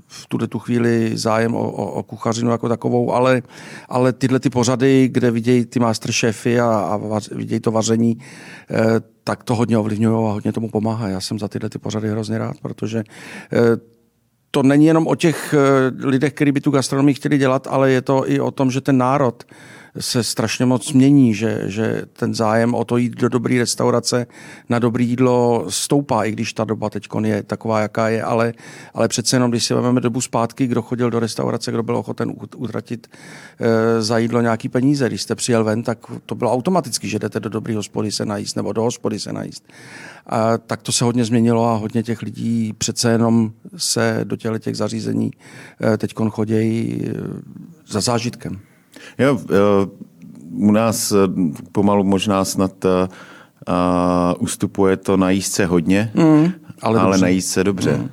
v tuhle tu chvíli zájem o, o, o kuchařinu jako takovou, ale, ale tyhle ty pořady, kde vidějí ty masterchefy a, a vař, vidějí to vaření, eh, tak to hodně ovlivňují a hodně tomu pomáhá. Já jsem za tyhle ty pořady hrozně rád, protože eh, to není jenom o těch eh, lidech, kteří by tu gastronomii chtěli dělat, ale je to i o tom, že ten národ se strašně moc mění, že, že ten zájem o to jít do dobré restaurace na dobré jídlo stoupá, i když ta doba teď je taková, jaká je, ale, ale přece jenom, když si vezmeme dobu zpátky, kdo chodil do restaurace, kdo byl ochoten utratit e, za jídlo nějaký peníze. Když jste přijel ven, tak to bylo automaticky, že jdete do dobré hospody se najíst nebo do hospody se najíst. A tak to se hodně změnilo a hodně těch lidí přece jenom se do těch, zařízení e, teď chodějí e, za zážitkem. Jo, u nás eh, pomalu možná snad uh, ustupuje to na jízdce hodně, mm, ale, ale na jízdce dobře. Mm.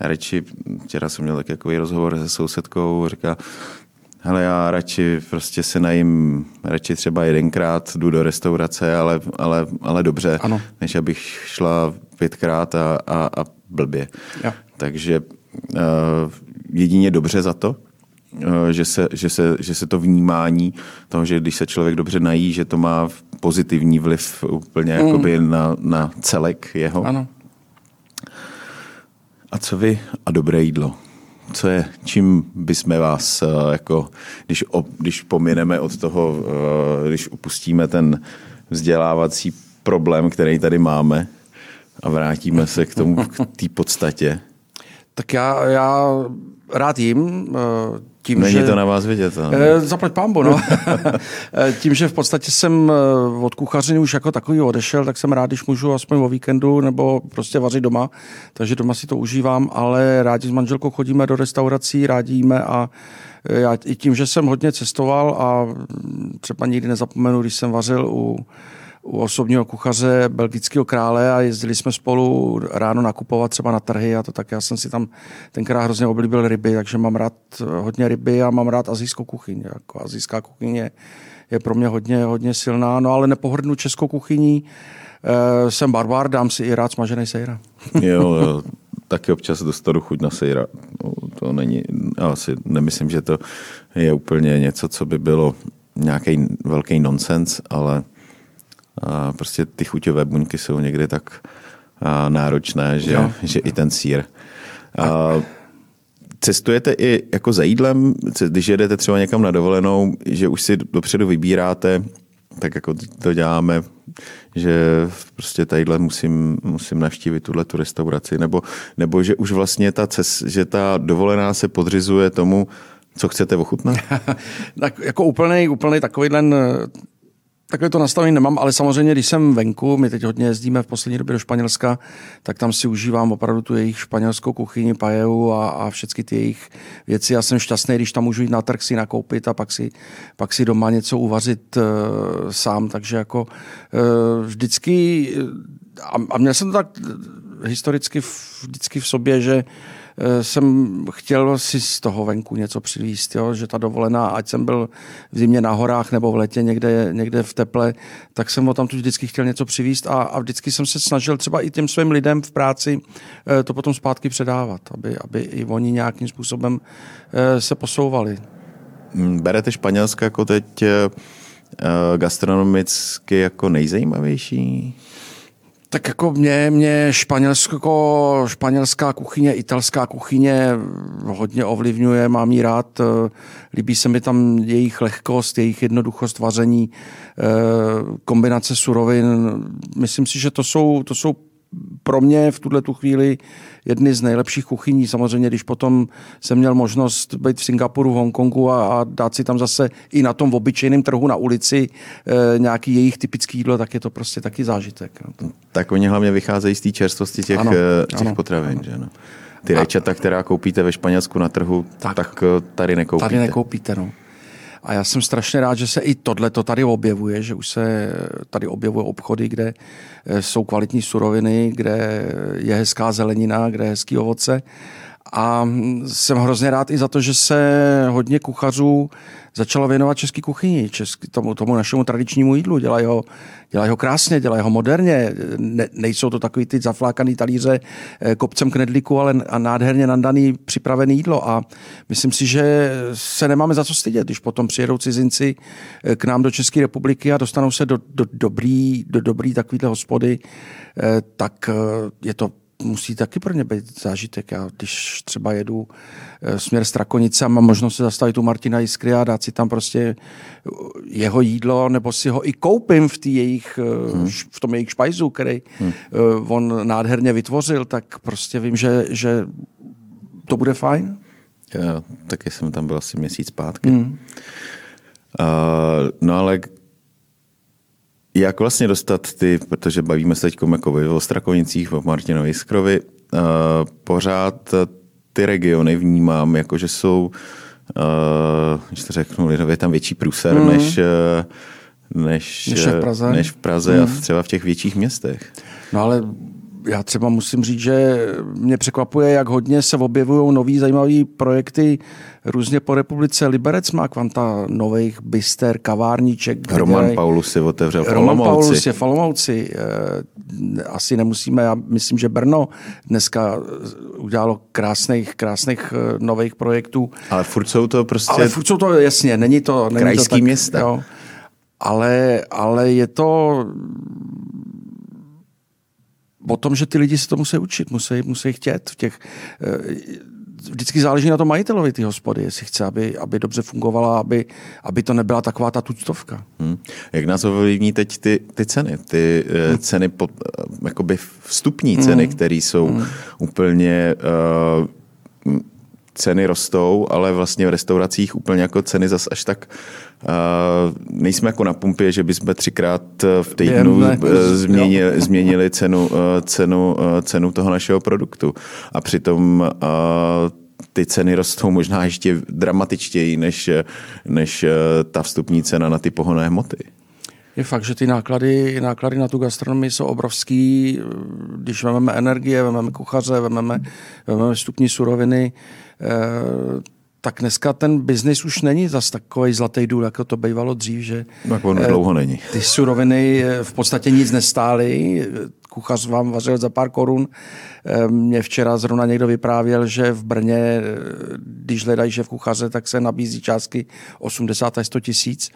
Radši, včera jsem měl tak takový rozhovor se sousedkou, říká, hele, já radši prostě se najím, radši třeba jedenkrát jdu do restaurace, ale, ale, ale dobře, ano. než abych šla pětkrát a, a, a blbě. Ja. Takže uh, jedině dobře za to, že se, že, se, že se to vnímání toho, že když se člověk dobře nají, že to má pozitivní vliv úplně mm. jakoby na, na celek jeho. Ano. A co vy a dobré jídlo? Co je, čím bychom vás, eh, jako, když, když pomineme od toho, eh, když upustíme ten vzdělávací problém, který tady máme a vrátíme se k tomu, k té podstatě? Tak já, já rád jim. Eh, tím, Není že, to na vás vidět. Ale... Eh, zaplať pámbu, no. Eh, tím, že v podstatě jsem od kuchařiny už jako takový odešel, tak jsem rád, když můžu aspoň o víkendu nebo prostě vařit doma. Takže doma si to užívám, ale rádi s manželkou chodíme do restaurací, rádi jíme a já i tím, že jsem hodně cestoval a třeba nikdy nezapomenu, když jsem vařil u u osobního kuchaře belgického krále a jezdili jsme spolu ráno nakupovat třeba na trhy a to tak já jsem si tam tenkrát hrozně oblíbil ryby, takže mám rád hodně ryby a mám rád azijskou kuchyni. Jako azijská kuchyně je pro mě hodně, hodně silná, no ale nepohrdnu českou kuchyní. E, jsem barbar, dám si i rád smažený sejra. jo, jo, taky občas dostanu chuť na sejra. No, to není, asi nemyslím, že to je úplně něco, co by bylo nějaký velký nonsens, ale a prostě ty chuťové buňky jsou někdy tak náročné, že, že i ten sír. A cestujete i jako za jídlem, když jedete třeba někam na dovolenou, že už si dopředu vybíráte, tak jako to děláme, že prostě tadyhle musím, musím navštívit tuhle tu restauraci, nebo, nebo že už vlastně ta, cest, že ta dovolená se podřizuje tomu, co chcete ochutnat? tak jako úplný, úplný takovýhle Takové to nastavení nemám, ale samozřejmě, když jsem venku, my teď hodně jezdíme v poslední době do Španělska, tak tam si užívám opravdu tu jejich španělskou kuchyni, pajeu a, a všechny ty jejich věci. Já jsem šťastný, když tam můžu jít na trh si nakoupit a pak si, pak si doma něco uvařit uh, sám. Takže jako uh, vždycky, a, a měl jsem to tak historicky vždycky v sobě, že Eh, jsem chtěl si z toho venku něco přivíst, jo? že ta dovolená, ať jsem byl v zimě na horách nebo v letě někde, někde v teple, tak jsem o tam tu vždycky chtěl něco přivíst a, a vždycky jsem se snažil třeba i těm svým lidem v práci eh, to potom zpátky předávat, aby, aby i oni nějakým způsobem eh, se posouvali. Hmm, berete Španělsko jako teď gastronomicky jako nejzajímavější? Tak jako mě, mě španělsko, španělská kuchyně, italská kuchyně hodně ovlivňuje, mám jí rád, líbí se mi tam jejich lehkost, jejich jednoduchost vaření, eh, kombinace surovin. Myslím si, že to jsou, to jsou pro mě v tuhle tu chvíli jedny z nejlepších kuchyní. Samozřejmě, když potom jsem měl možnost být v Singapuru, v Hongkongu a, a dát si tam zase i na tom obyčejném trhu na ulici e, nějaký jejich typický jídlo, tak je to prostě taky zážitek. No. Tak oni hlavně vycházejí z té čerstvosti těch, ano, eh, těch ano, potravin. Ano. Že no? Ty rajčata, která koupíte ve Španělsku na trhu, tak, tak eh, tady nekoupíte. Tady nekoupíte, no. A já jsem strašně rád, že se i tohle to tady objevuje, že už se tady objevují obchody, kde eh, jsou kvalitní suroviny, kde je hezká zelenina, kde je hezký ovoce. A jsem hrozně rád i za to, že se hodně kuchařů začalo věnovat český kuchyni, český, tomu, tomu našemu tradičnímu jídlu. Dělají ho, dělají ho krásně, dělají ho moderně. Ne, nejsou to takový ty zaflákaný talíře eh, kopcem knedlíku, ale a nádherně nandaný připravený jídlo. A myslím si, že se nemáme za co stydět, když potom přijedou cizinci eh, k nám do České republiky a dostanou se do, do dobrý, do dobrý takovýhle hospody, eh, tak je to musí taky pro ně být zážitek. Já když třeba jedu eh, směr Strakonice a mám možnost se zastavit u Martina Jiskry a dát si tam prostě eh, jeho jídlo, nebo si ho i koupím v, jejich, eh, hmm. v tom jejich špajzu, který hmm. on nádherně vytvořil, tak prostě vím, že, že to bude fajn. Já taky jsem tam byl asi měsíc zpátky. Hmm. Uh, no ale jak vlastně dostat ty, protože bavíme se teď jako o Strakonicích, o Martinovi Skrovi, uh, pořád ty regiony vnímám, jako že jsou, uh, když to řeknu lidově, tam větší průser mm. než, uh, než, než v Praze, než v Praze mm. a třeba v těch větších městech. No ale já třeba musím říct, že mě překvapuje, jak hodně se objevují nový zajímavé projekty různě po republice. Liberec má kvanta nových byster, kavárníček. Roman dělají... Paulus si otevřel Roman Paulus je v Olomouci. Eh, asi nemusíme, já myslím, že Brno dneska udělalo krásných, krásných eh, nových projektů. Ale furt jsou to prostě... Ale furt jsou to, jasně, není to... Není krajský to tak, města. Jo. Ale, ale je to o tom, že ty lidi se to musí učit, musí, musí chtět v těch eh, vždycky záleží na tom majitelovi ty hospody, jestli chce, aby, aby dobře fungovala, aby, aby to nebyla taková ta tuctovka. Hmm. Jak nás ovlivní teď ty, ty ceny? Ty hmm. ceny, pod, jakoby vstupní ceny, hmm. které jsou hmm. úplně uh, ceny rostou, ale vlastně v restauracích úplně jako ceny zas až tak uh, nejsme jako na pumpě, že bychom třikrát v týdnu změnili, změnili cenu, cenu, cenu toho našeho produktu. A přitom uh, ty ceny rostou možná ještě dramatičtěji než, než ta vstupní cena na ty pohonné hmoty. Je fakt, že ty náklady, náklady na tu gastronomii jsou obrovský. Když vezmeme energie, vezmeme kuchaře, vezmeme, vezmeme vstupní suroviny, Eh, tak dneska ten biznis už není zas takový zlatý důl, jako to bývalo dřív, že tak on dlouho není. ty suroviny eh, v podstatě nic nestály, kuchař vám vařil za pár korun. Eh, mě včera zrovna někdo vyprávěl, že v Brně, když hledají v kuchaře, tak se nabízí částky 80 až 100 tisíc.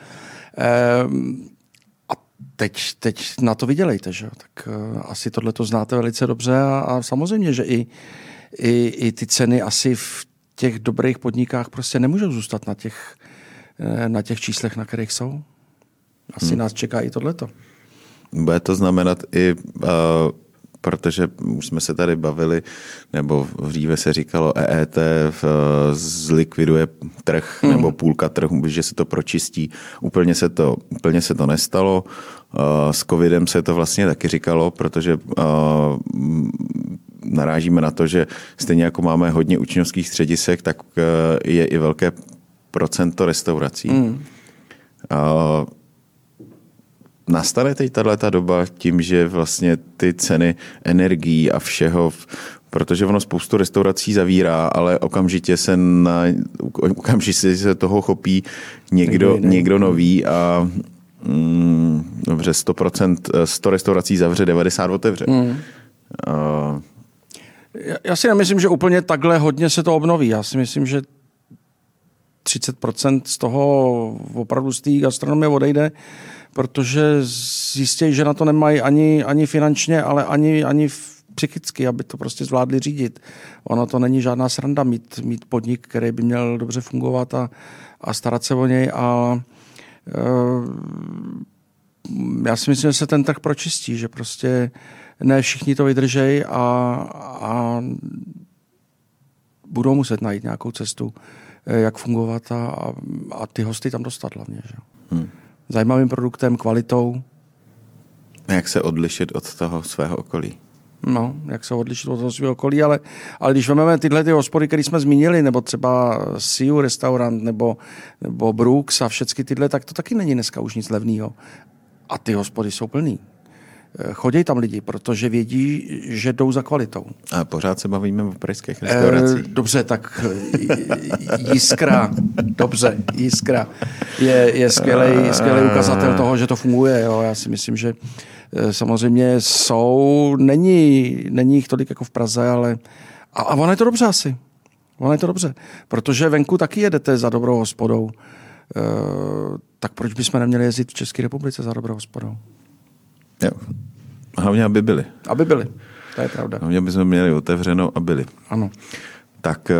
A teď, teď na to vydělejte, že? tak asi tohle to znáte velice dobře a, a samozřejmě, že i, i, i ty ceny asi v těch dobrých podnikách prostě nemůžou zůstat na těch, eh, na těch číslech, na kterých jsou. Asi hmm. nás čeká i tohleto. Bude to znamenat i, uh, protože už jsme se tady bavili, nebo dříve se říkalo EET v, zlikviduje trh hmm. nebo půlka trhu, že se to pročistí. Úplně se to, úplně se to nestalo. Uh, s covidem se to vlastně taky říkalo, protože uh, narážíme na to, že stejně jako máme hodně učňovských středisek, tak eh, je i velké procento restaurací. Mm. A nastane teď tato doba tím, že vlastně ty ceny energií a všeho, protože ono spoustu restaurací zavírá, ale okamžitě se, na, okamžitě se toho chopí někdo, někdo nový a mm, dobře, 100%, 100 restaurací zavře, 90 otevře. Mm. A, já si nemyslím, že úplně takhle hodně se to obnoví. Já si myslím, že 30% z toho opravdu z té gastronomie odejde, protože zjistí, že na to nemají ani, ani finančně, ale ani, ani psychicky, aby to prostě zvládli řídit. Ono to není žádná sranda mít, mít podnik, který by měl dobře fungovat a, a starat se o něj. A e, já si myslím, že se ten trh pročistí, že prostě ne všichni to vydržejí a, a budou muset najít nějakou cestu, eh, jak fungovat a, a ty hosty tam dostat hlavně. Že? Hmm. Zajímavým produktem, kvalitou. Jak se odlišit od toho svého okolí? No, jak se odlišit od toho svého okolí, ale, ale když vezmeme tyhle ty hospody, které jsme zmínili, nebo třeba Siu restaurant, nebo, nebo Brooks a všechny tyhle, tak to taky není dneska už nic levného. A ty hospody jsou plný. Eh, chodí tam lidi, protože vědí, že jdou za kvalitou. A pořád se bavíme o pražských restauracích. E, dobře, tak eh, Jiskra, dobře, Jiskra je, je skvělý, skvělý ukazatel toho, že to funguje. Jo. Já si myslím, že samozřejmě jsou, není, není jich tolik jako v Praze, ale a, a ono je to dobře asi. Ono je to dobře, protože venku taky jedete za dobrou hospodou. E, tak proč bychom neměli jezdit v České republice za dobrou hospodou? Jo. Hlavně, aby byli. Aby byli, to je pravda. Hlavně, aby jsme měli otevřeno a byli. Ano. Tak eh,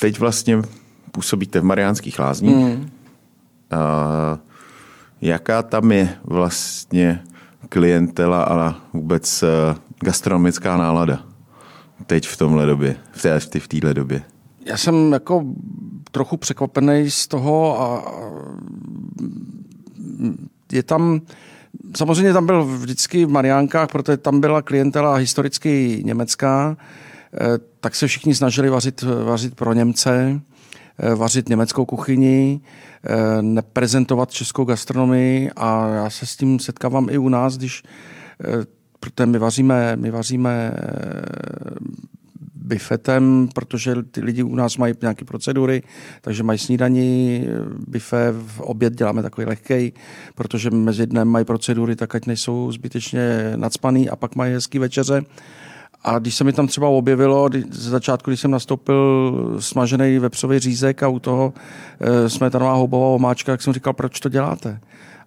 teď vlastně působíte v Mariánských lázních. Mm. Jaká tam je vlastně klientela a vůbec eh, gastronomická nálada teď v tomhle době, v té, v téhle době? Já jsem jako trochu překvapený z toho a je tam Samozřejmě tam byl vždycky v Mariánkách, protože tam byla klientela historicky německá, eh, tak se všichni snažili vařit, vařit pro Němce, eh, vařit německou kuchyni, eh, neprezentovat českou gastronomii a já se s tím setkávám i u nás, když protože my vaříme, my vaříme bifetem, protože ty lidi u nás mají nějaké procedury, takže mají snídaní, bife, v oběd děláme takový lehkej, protože mezi dnem mají procedury, tak ať nejsou zbytečně nadspaný a pak mají hezký večeře. A když se mi tam třeba objevilo, ze začátku, když jsem nastoupil smažený vepřový řízek a u toho e, smetanová houbová omáčka, tak jsem říkal, proč to děláte?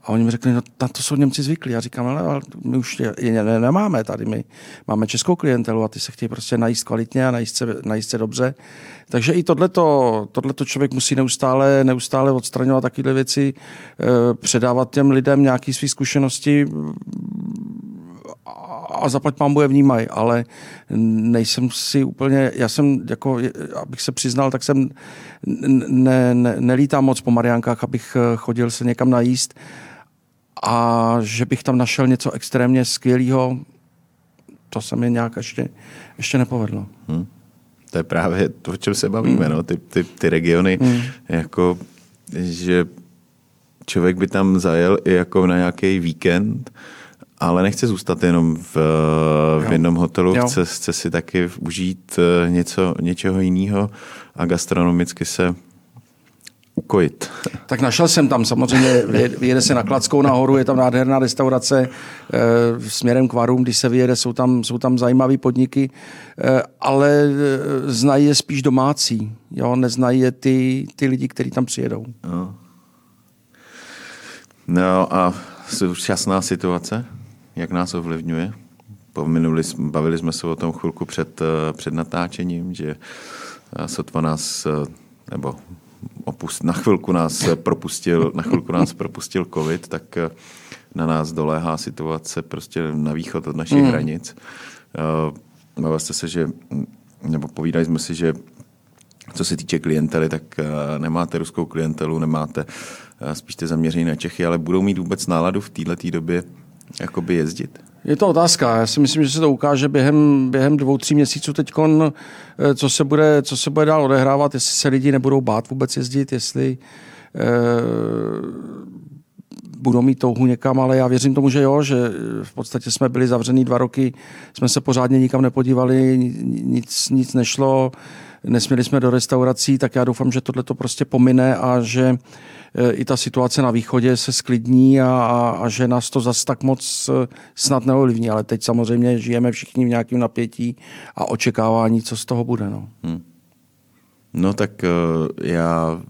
A oni mi řekli, no na to jsou Němci zvyklí. Já říkám, ale my už je, je ne, nemáme tady, my máme českou klientelu a ty se chtějí prostě najíst kvalitně a najíst se, najíst se dobře. Takže i tohleto, tohleto člověk musí neustále, neustále odstraňovat takové věci, e, předávat těm lidem nějaké své zkušenosti a zaplať pán je vnímají, ale nejsem si úplně, já jsem, jako, abych se přiznal, tak jsem ne, ne, nelítám moc po Mariánkách, abych chodil se někam najíst, a že bych tam našel něco extrémně skvělého, to se mi nějak ještě, ještě nepovedlo. Hmm. To je právě to, o čem se bavíme, hmm. no? ty, ty, ty regiony, hmm. jako, že člověk by tam zajel i jako na nějaký víkend, ale nechce zůstat jenom v, v jednom hotelu, chce, chce si taky užít eh, něco, něčeho jiného a gastronomicky se ukojit. Tak našel jsem tam samozřejmě, vyjede se na Kladskou nahoru, je tam nádherná restaurace e, směrem k Varům, když se vyjede, jsou tam, jsou tam zajímavé podniky, e, ale e, znají je spíš domácí, jo? neznají je ty, ty lidi, kteří tam přijedou. No. no a současná situace, jak nás ovlivňuje? Pominuli, bavili jsme se o tom chvilku před, před natáčením, že sotva nás, nebo opust, na chvilku nás propustil, na chvilku nás propustil covid, tak eh, na nás doléhá situace prostě na východ od našich mm. hranic. Eh, bavili jste se, že, nebo povídali jsme si, že co se týče klientely, tak eh, nemáte ruskou klientelu, nemáte spíš ty zaměření na Čechy, ale budou mít vůbec náladu v této době jakoby jezdit? Je to otázka. Já si myslím, že se to ukáže během, během dvou, tří měsíců teď, eh, co se, bude, co se bude dál odehrávat, jestli se lidi nebudou bát vůbec jezdit, jestli eh, budou mít touhu někam, ale já věřím tomu, že jo, že v podstatě jsme byli zavřený dva roky, jsme se pořádně nikam nepodívali, nic, nic nešlo, nesměli jsme do restaurací, tak já doufám, že tohle to prostě pomine a že i ta situace na východě se sklidní a, a, a že nás to zas tak moc e, snad neovlivní. Ale teď samozřejmě žijeme všichni v nějakém napětí a očekávání, co z toho bude. No, hmm. no tak uh, já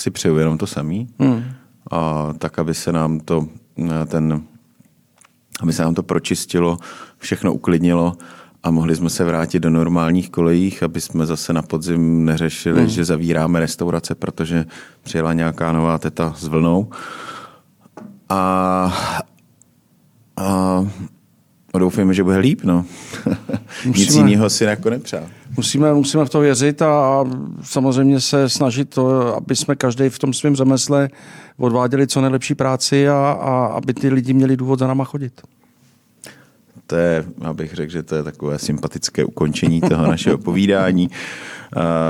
si přeju jenom to samý. Hmm. A tak, aby se nám to ten aby se nám to pročistilo, všechno uklidnilo a mohli jsme se vrátit do normálních kolejích, aby jsme zase na podzim neřešili, hmm. že zavíráme restaurace, protože přijela nějaká nová teta s vlnou. A, a doufujeme, že bude líp, no. Musíme, Nic jiného si jako nepřál. Musíme, musíme v to věřit a samozřejmě se snažit to, aby jsme každý v tom svém řemesle odváděli co nejlepší práci a, a aby ty lidi měli důvod za náma chodit to je, abych řekl, že to je takové sympatické ukončení toho našeho povídání.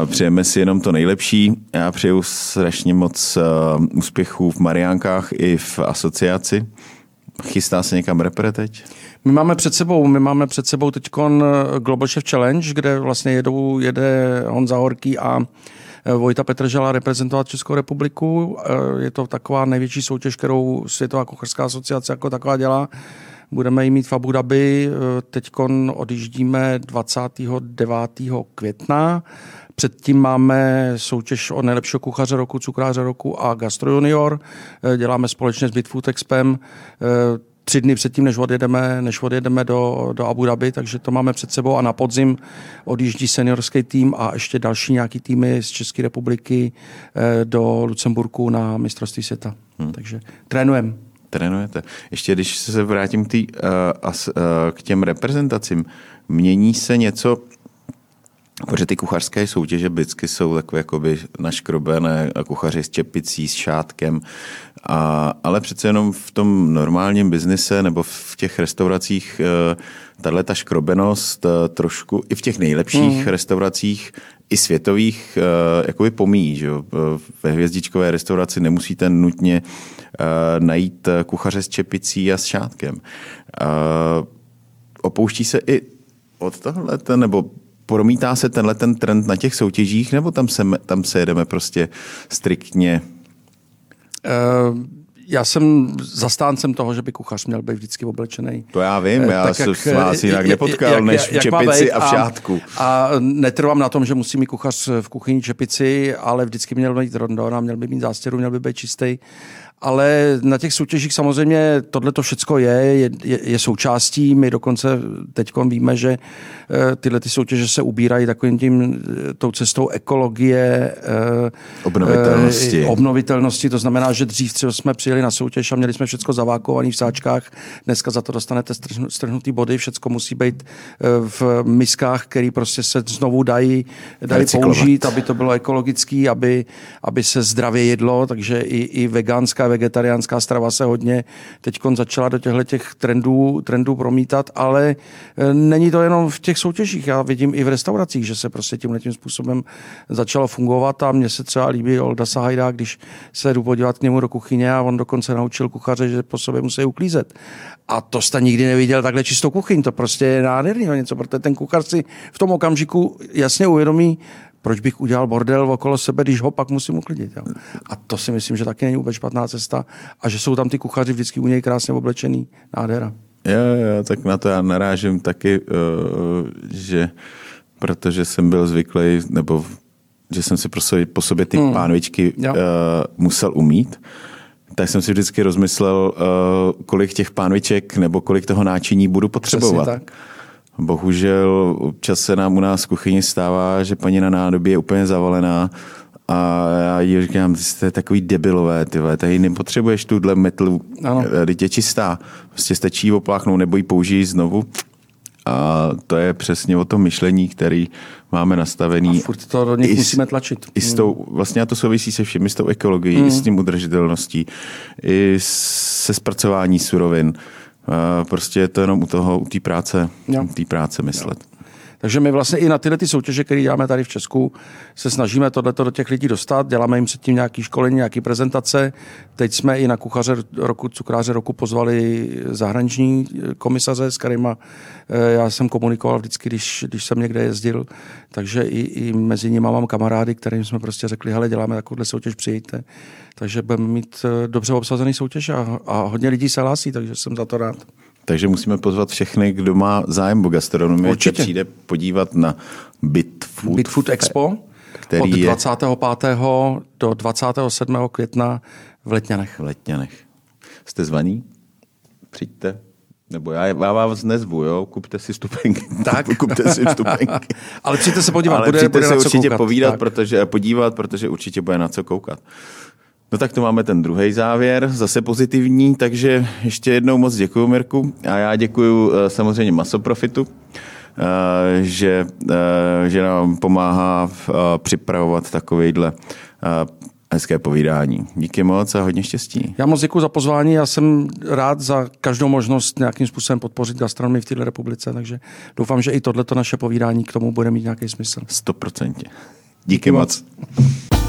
Přejeme si jenom to nejlepší. Já přeju strašně moc úspěchů v Mariánkách i v asociaci. Chystá se někam repre teď? My máme před sebou, my máme před sebou teď Global Chef Challenge, kde vlastně jedou, jede Honza Horký a e, Vojta Petržela reprezentovat Českou republiku. Je to taková největší soutěž, kterou Světová kuchařská asociace jako taková dělá. Budeme ji mít v Abu Dhabi. Eh, teď odjíždíme 29. května. Předtím máme soutěž o nejlepšího kuchaře roku, cukráře roku a Gastro Junior. Eh, děláme společně s Bitfood Expem eh, tři dny předtím, než odjedeme, než odjedeme do, do Abu Dhabi, takže to máme před sebou a na podzim odjíždí seniorský tým a ještě další nějaký týmy z České republiky do Lucemburku na mistrovství světa. Hmm. Takže trénujeme trénujete. Ještě když se vrátím k, tý, uh, as, uh, k těm reprezentacím, mění se něco, protože ty kuchařské soutěže vždycky jsou takové jakoby naškrobené kuchaři s čepicí, s šátkem, a, ale přece jenom v tom normálním biznise nebo v těch restauracích uh, tahle ta škrobenost uh, trošku i v těch nejlepších mm. restauracích i světových uh, jakoby pomíjí. Že jo? Ve hvězdičkové restauraci nemusíte nutně uh, najít kuchaře s čepicí a s šátkem. Uh, opouští se i od tohle, nebo promítá se tenhle ten trend na těch soutěžích, nebo tam se, tam se jedeme prostě striktně? Uh já jsem zastáncem toho, že by kuchař měl být vždycky oblečený. To já vím, já tak, jsem s vás jinak nepotkal, jak, než v čepici a v šátku. A, a netrvám na tom, že musí mít kuchař v kuchyni čepici, ale vždycky měl být rondon a měl by mít zástěru, měl by být čistý ale na těch soutěžích samozřejmě tohle to všecko je, je, je součástí. My dokonce teď víme, že eh, tyhle ty soutěže se ubírají takovým tím, eh, tou cestou ekologie, eh, obnovitelnosti. obnovitelnosti. To znamená, že dřív třeba jsme přijeli na soutěž a měli jsme všechno zavákované v sáčkách. Dneska za to dostanete strhnutý body, všechno musí být v miskách, které prostě se znovu dají, dají použít, aby to bylo ekologické, aby, aby se zdravě jedlo, takže i, i veganská vegetariánská strava se hodně teď začala do těchto těch trendů, trendů promítat, ale e, není to jenom v těch soutěžích. Já vidím i v restauracích, že se prostě tímhle tím způsobem začalo fungovat a mně se třeba líbí Olda Sahajda, když se jdu podívat k němu do kuchyně a on dokonce naučil kuchaře, že po sobě musí uklízet. A to jste nikdy neviděl takhle čistou kuchyň. To prostě je nádherný něco, protože ten kuchař si v tom okamžiku jasně uvědomí, proč bych udělal bordel okolo sebe, když ho pak musím uklidit. Jo? A to si myslím, že taky není vůbec špatná cesta a že jsou tam ty kuchaři vždycky u něj krásně oblečený. Nádhera. Jo, jo, tak na to já narážím taky, uh, že protože jsem byl zvyklý, nebo že jsem si prostě po sobě ty hmm. pánvičky uh, musel umít, tak jsem si vždycky rozmyslel, uh, kolik těch pánviček nebo kolik toho náčiní budu potřebovat. Přesně tak. Bohužel občas se nám u nás v kuchyni stává, že paní na nádobí je úplně zavalená a já jí říkám, jste takový debilové, ty vole, tady nepotřebuješ tuhle metlu, teď je čistá, prostě stačí opláchnout nebo ji použij znovu. A to je přesně o tom myšlení, který máme nastavený. A furt to do nich musíme tlačit. I s tou, vlastně a to souvisí se vším, i s tou ekologií, mm. i s tím udržitelností, i se zpracování surovin. Prostě je to jenom u toho, u té práce, u té práce myslet. Jo. Takže my vlastně i na tyhle ty soutěže, které děláme tady v Česku, se snažíme tohleto do těch lidí dostat. Děláme jim předtím nějaký školení, nějaké prezentace. Teď jsme i na kuchaře roku, cukráře roku pozvali zahraniční komisaře, s kterými eh, já jsem komunikoval vždycky, když, když jsem někde jezdil. Takže i, i mezi nimi mám kamarády, kterým jsme prostě řekli, hele, děláme takovouhle soutěž, přijďte. Takže budeme mít eh, dobře obsazený soutěž a, a hodně lidí se hlásí, takže jsem za to rád. Takže musíme pozvat všechny, kdo má zájem o gastronomii, Určitě. přijde podívat na Bitfood, Bitfood Expo který od 25. Je... do 27. května v Letňanech. V Letňanech. Jste zvaní? Přijďte. Nebo já, já vás nezvu, jo? Kupte si stupenky. Tak. Kupte si stupenky. Ale přijďte se podívat. Ale bude, přijďte bude se určitě koukat. povídat, tak. protože, podívat, protože určitě bude na co koukat. No tak to máme ten druhý závěr, zase pozitivní, takže ještě jednou moc děkuji Mirku a já děkuji eh, samozřejmě Masoprofitu, eh, že, eh, že nám pomáhá připravovat takovýhle hezké povídání. Díky moc a hodně štěstí. Já moc děkuji za pozvání. Já jsem rád za každou možnost nějakým způsobem podpořit gastronomii v této republice, takže doufám, že i tohleto naše povídání k tomu bude mít nějaký smysl. Stoprocentně. Díky, Díky moc. moc.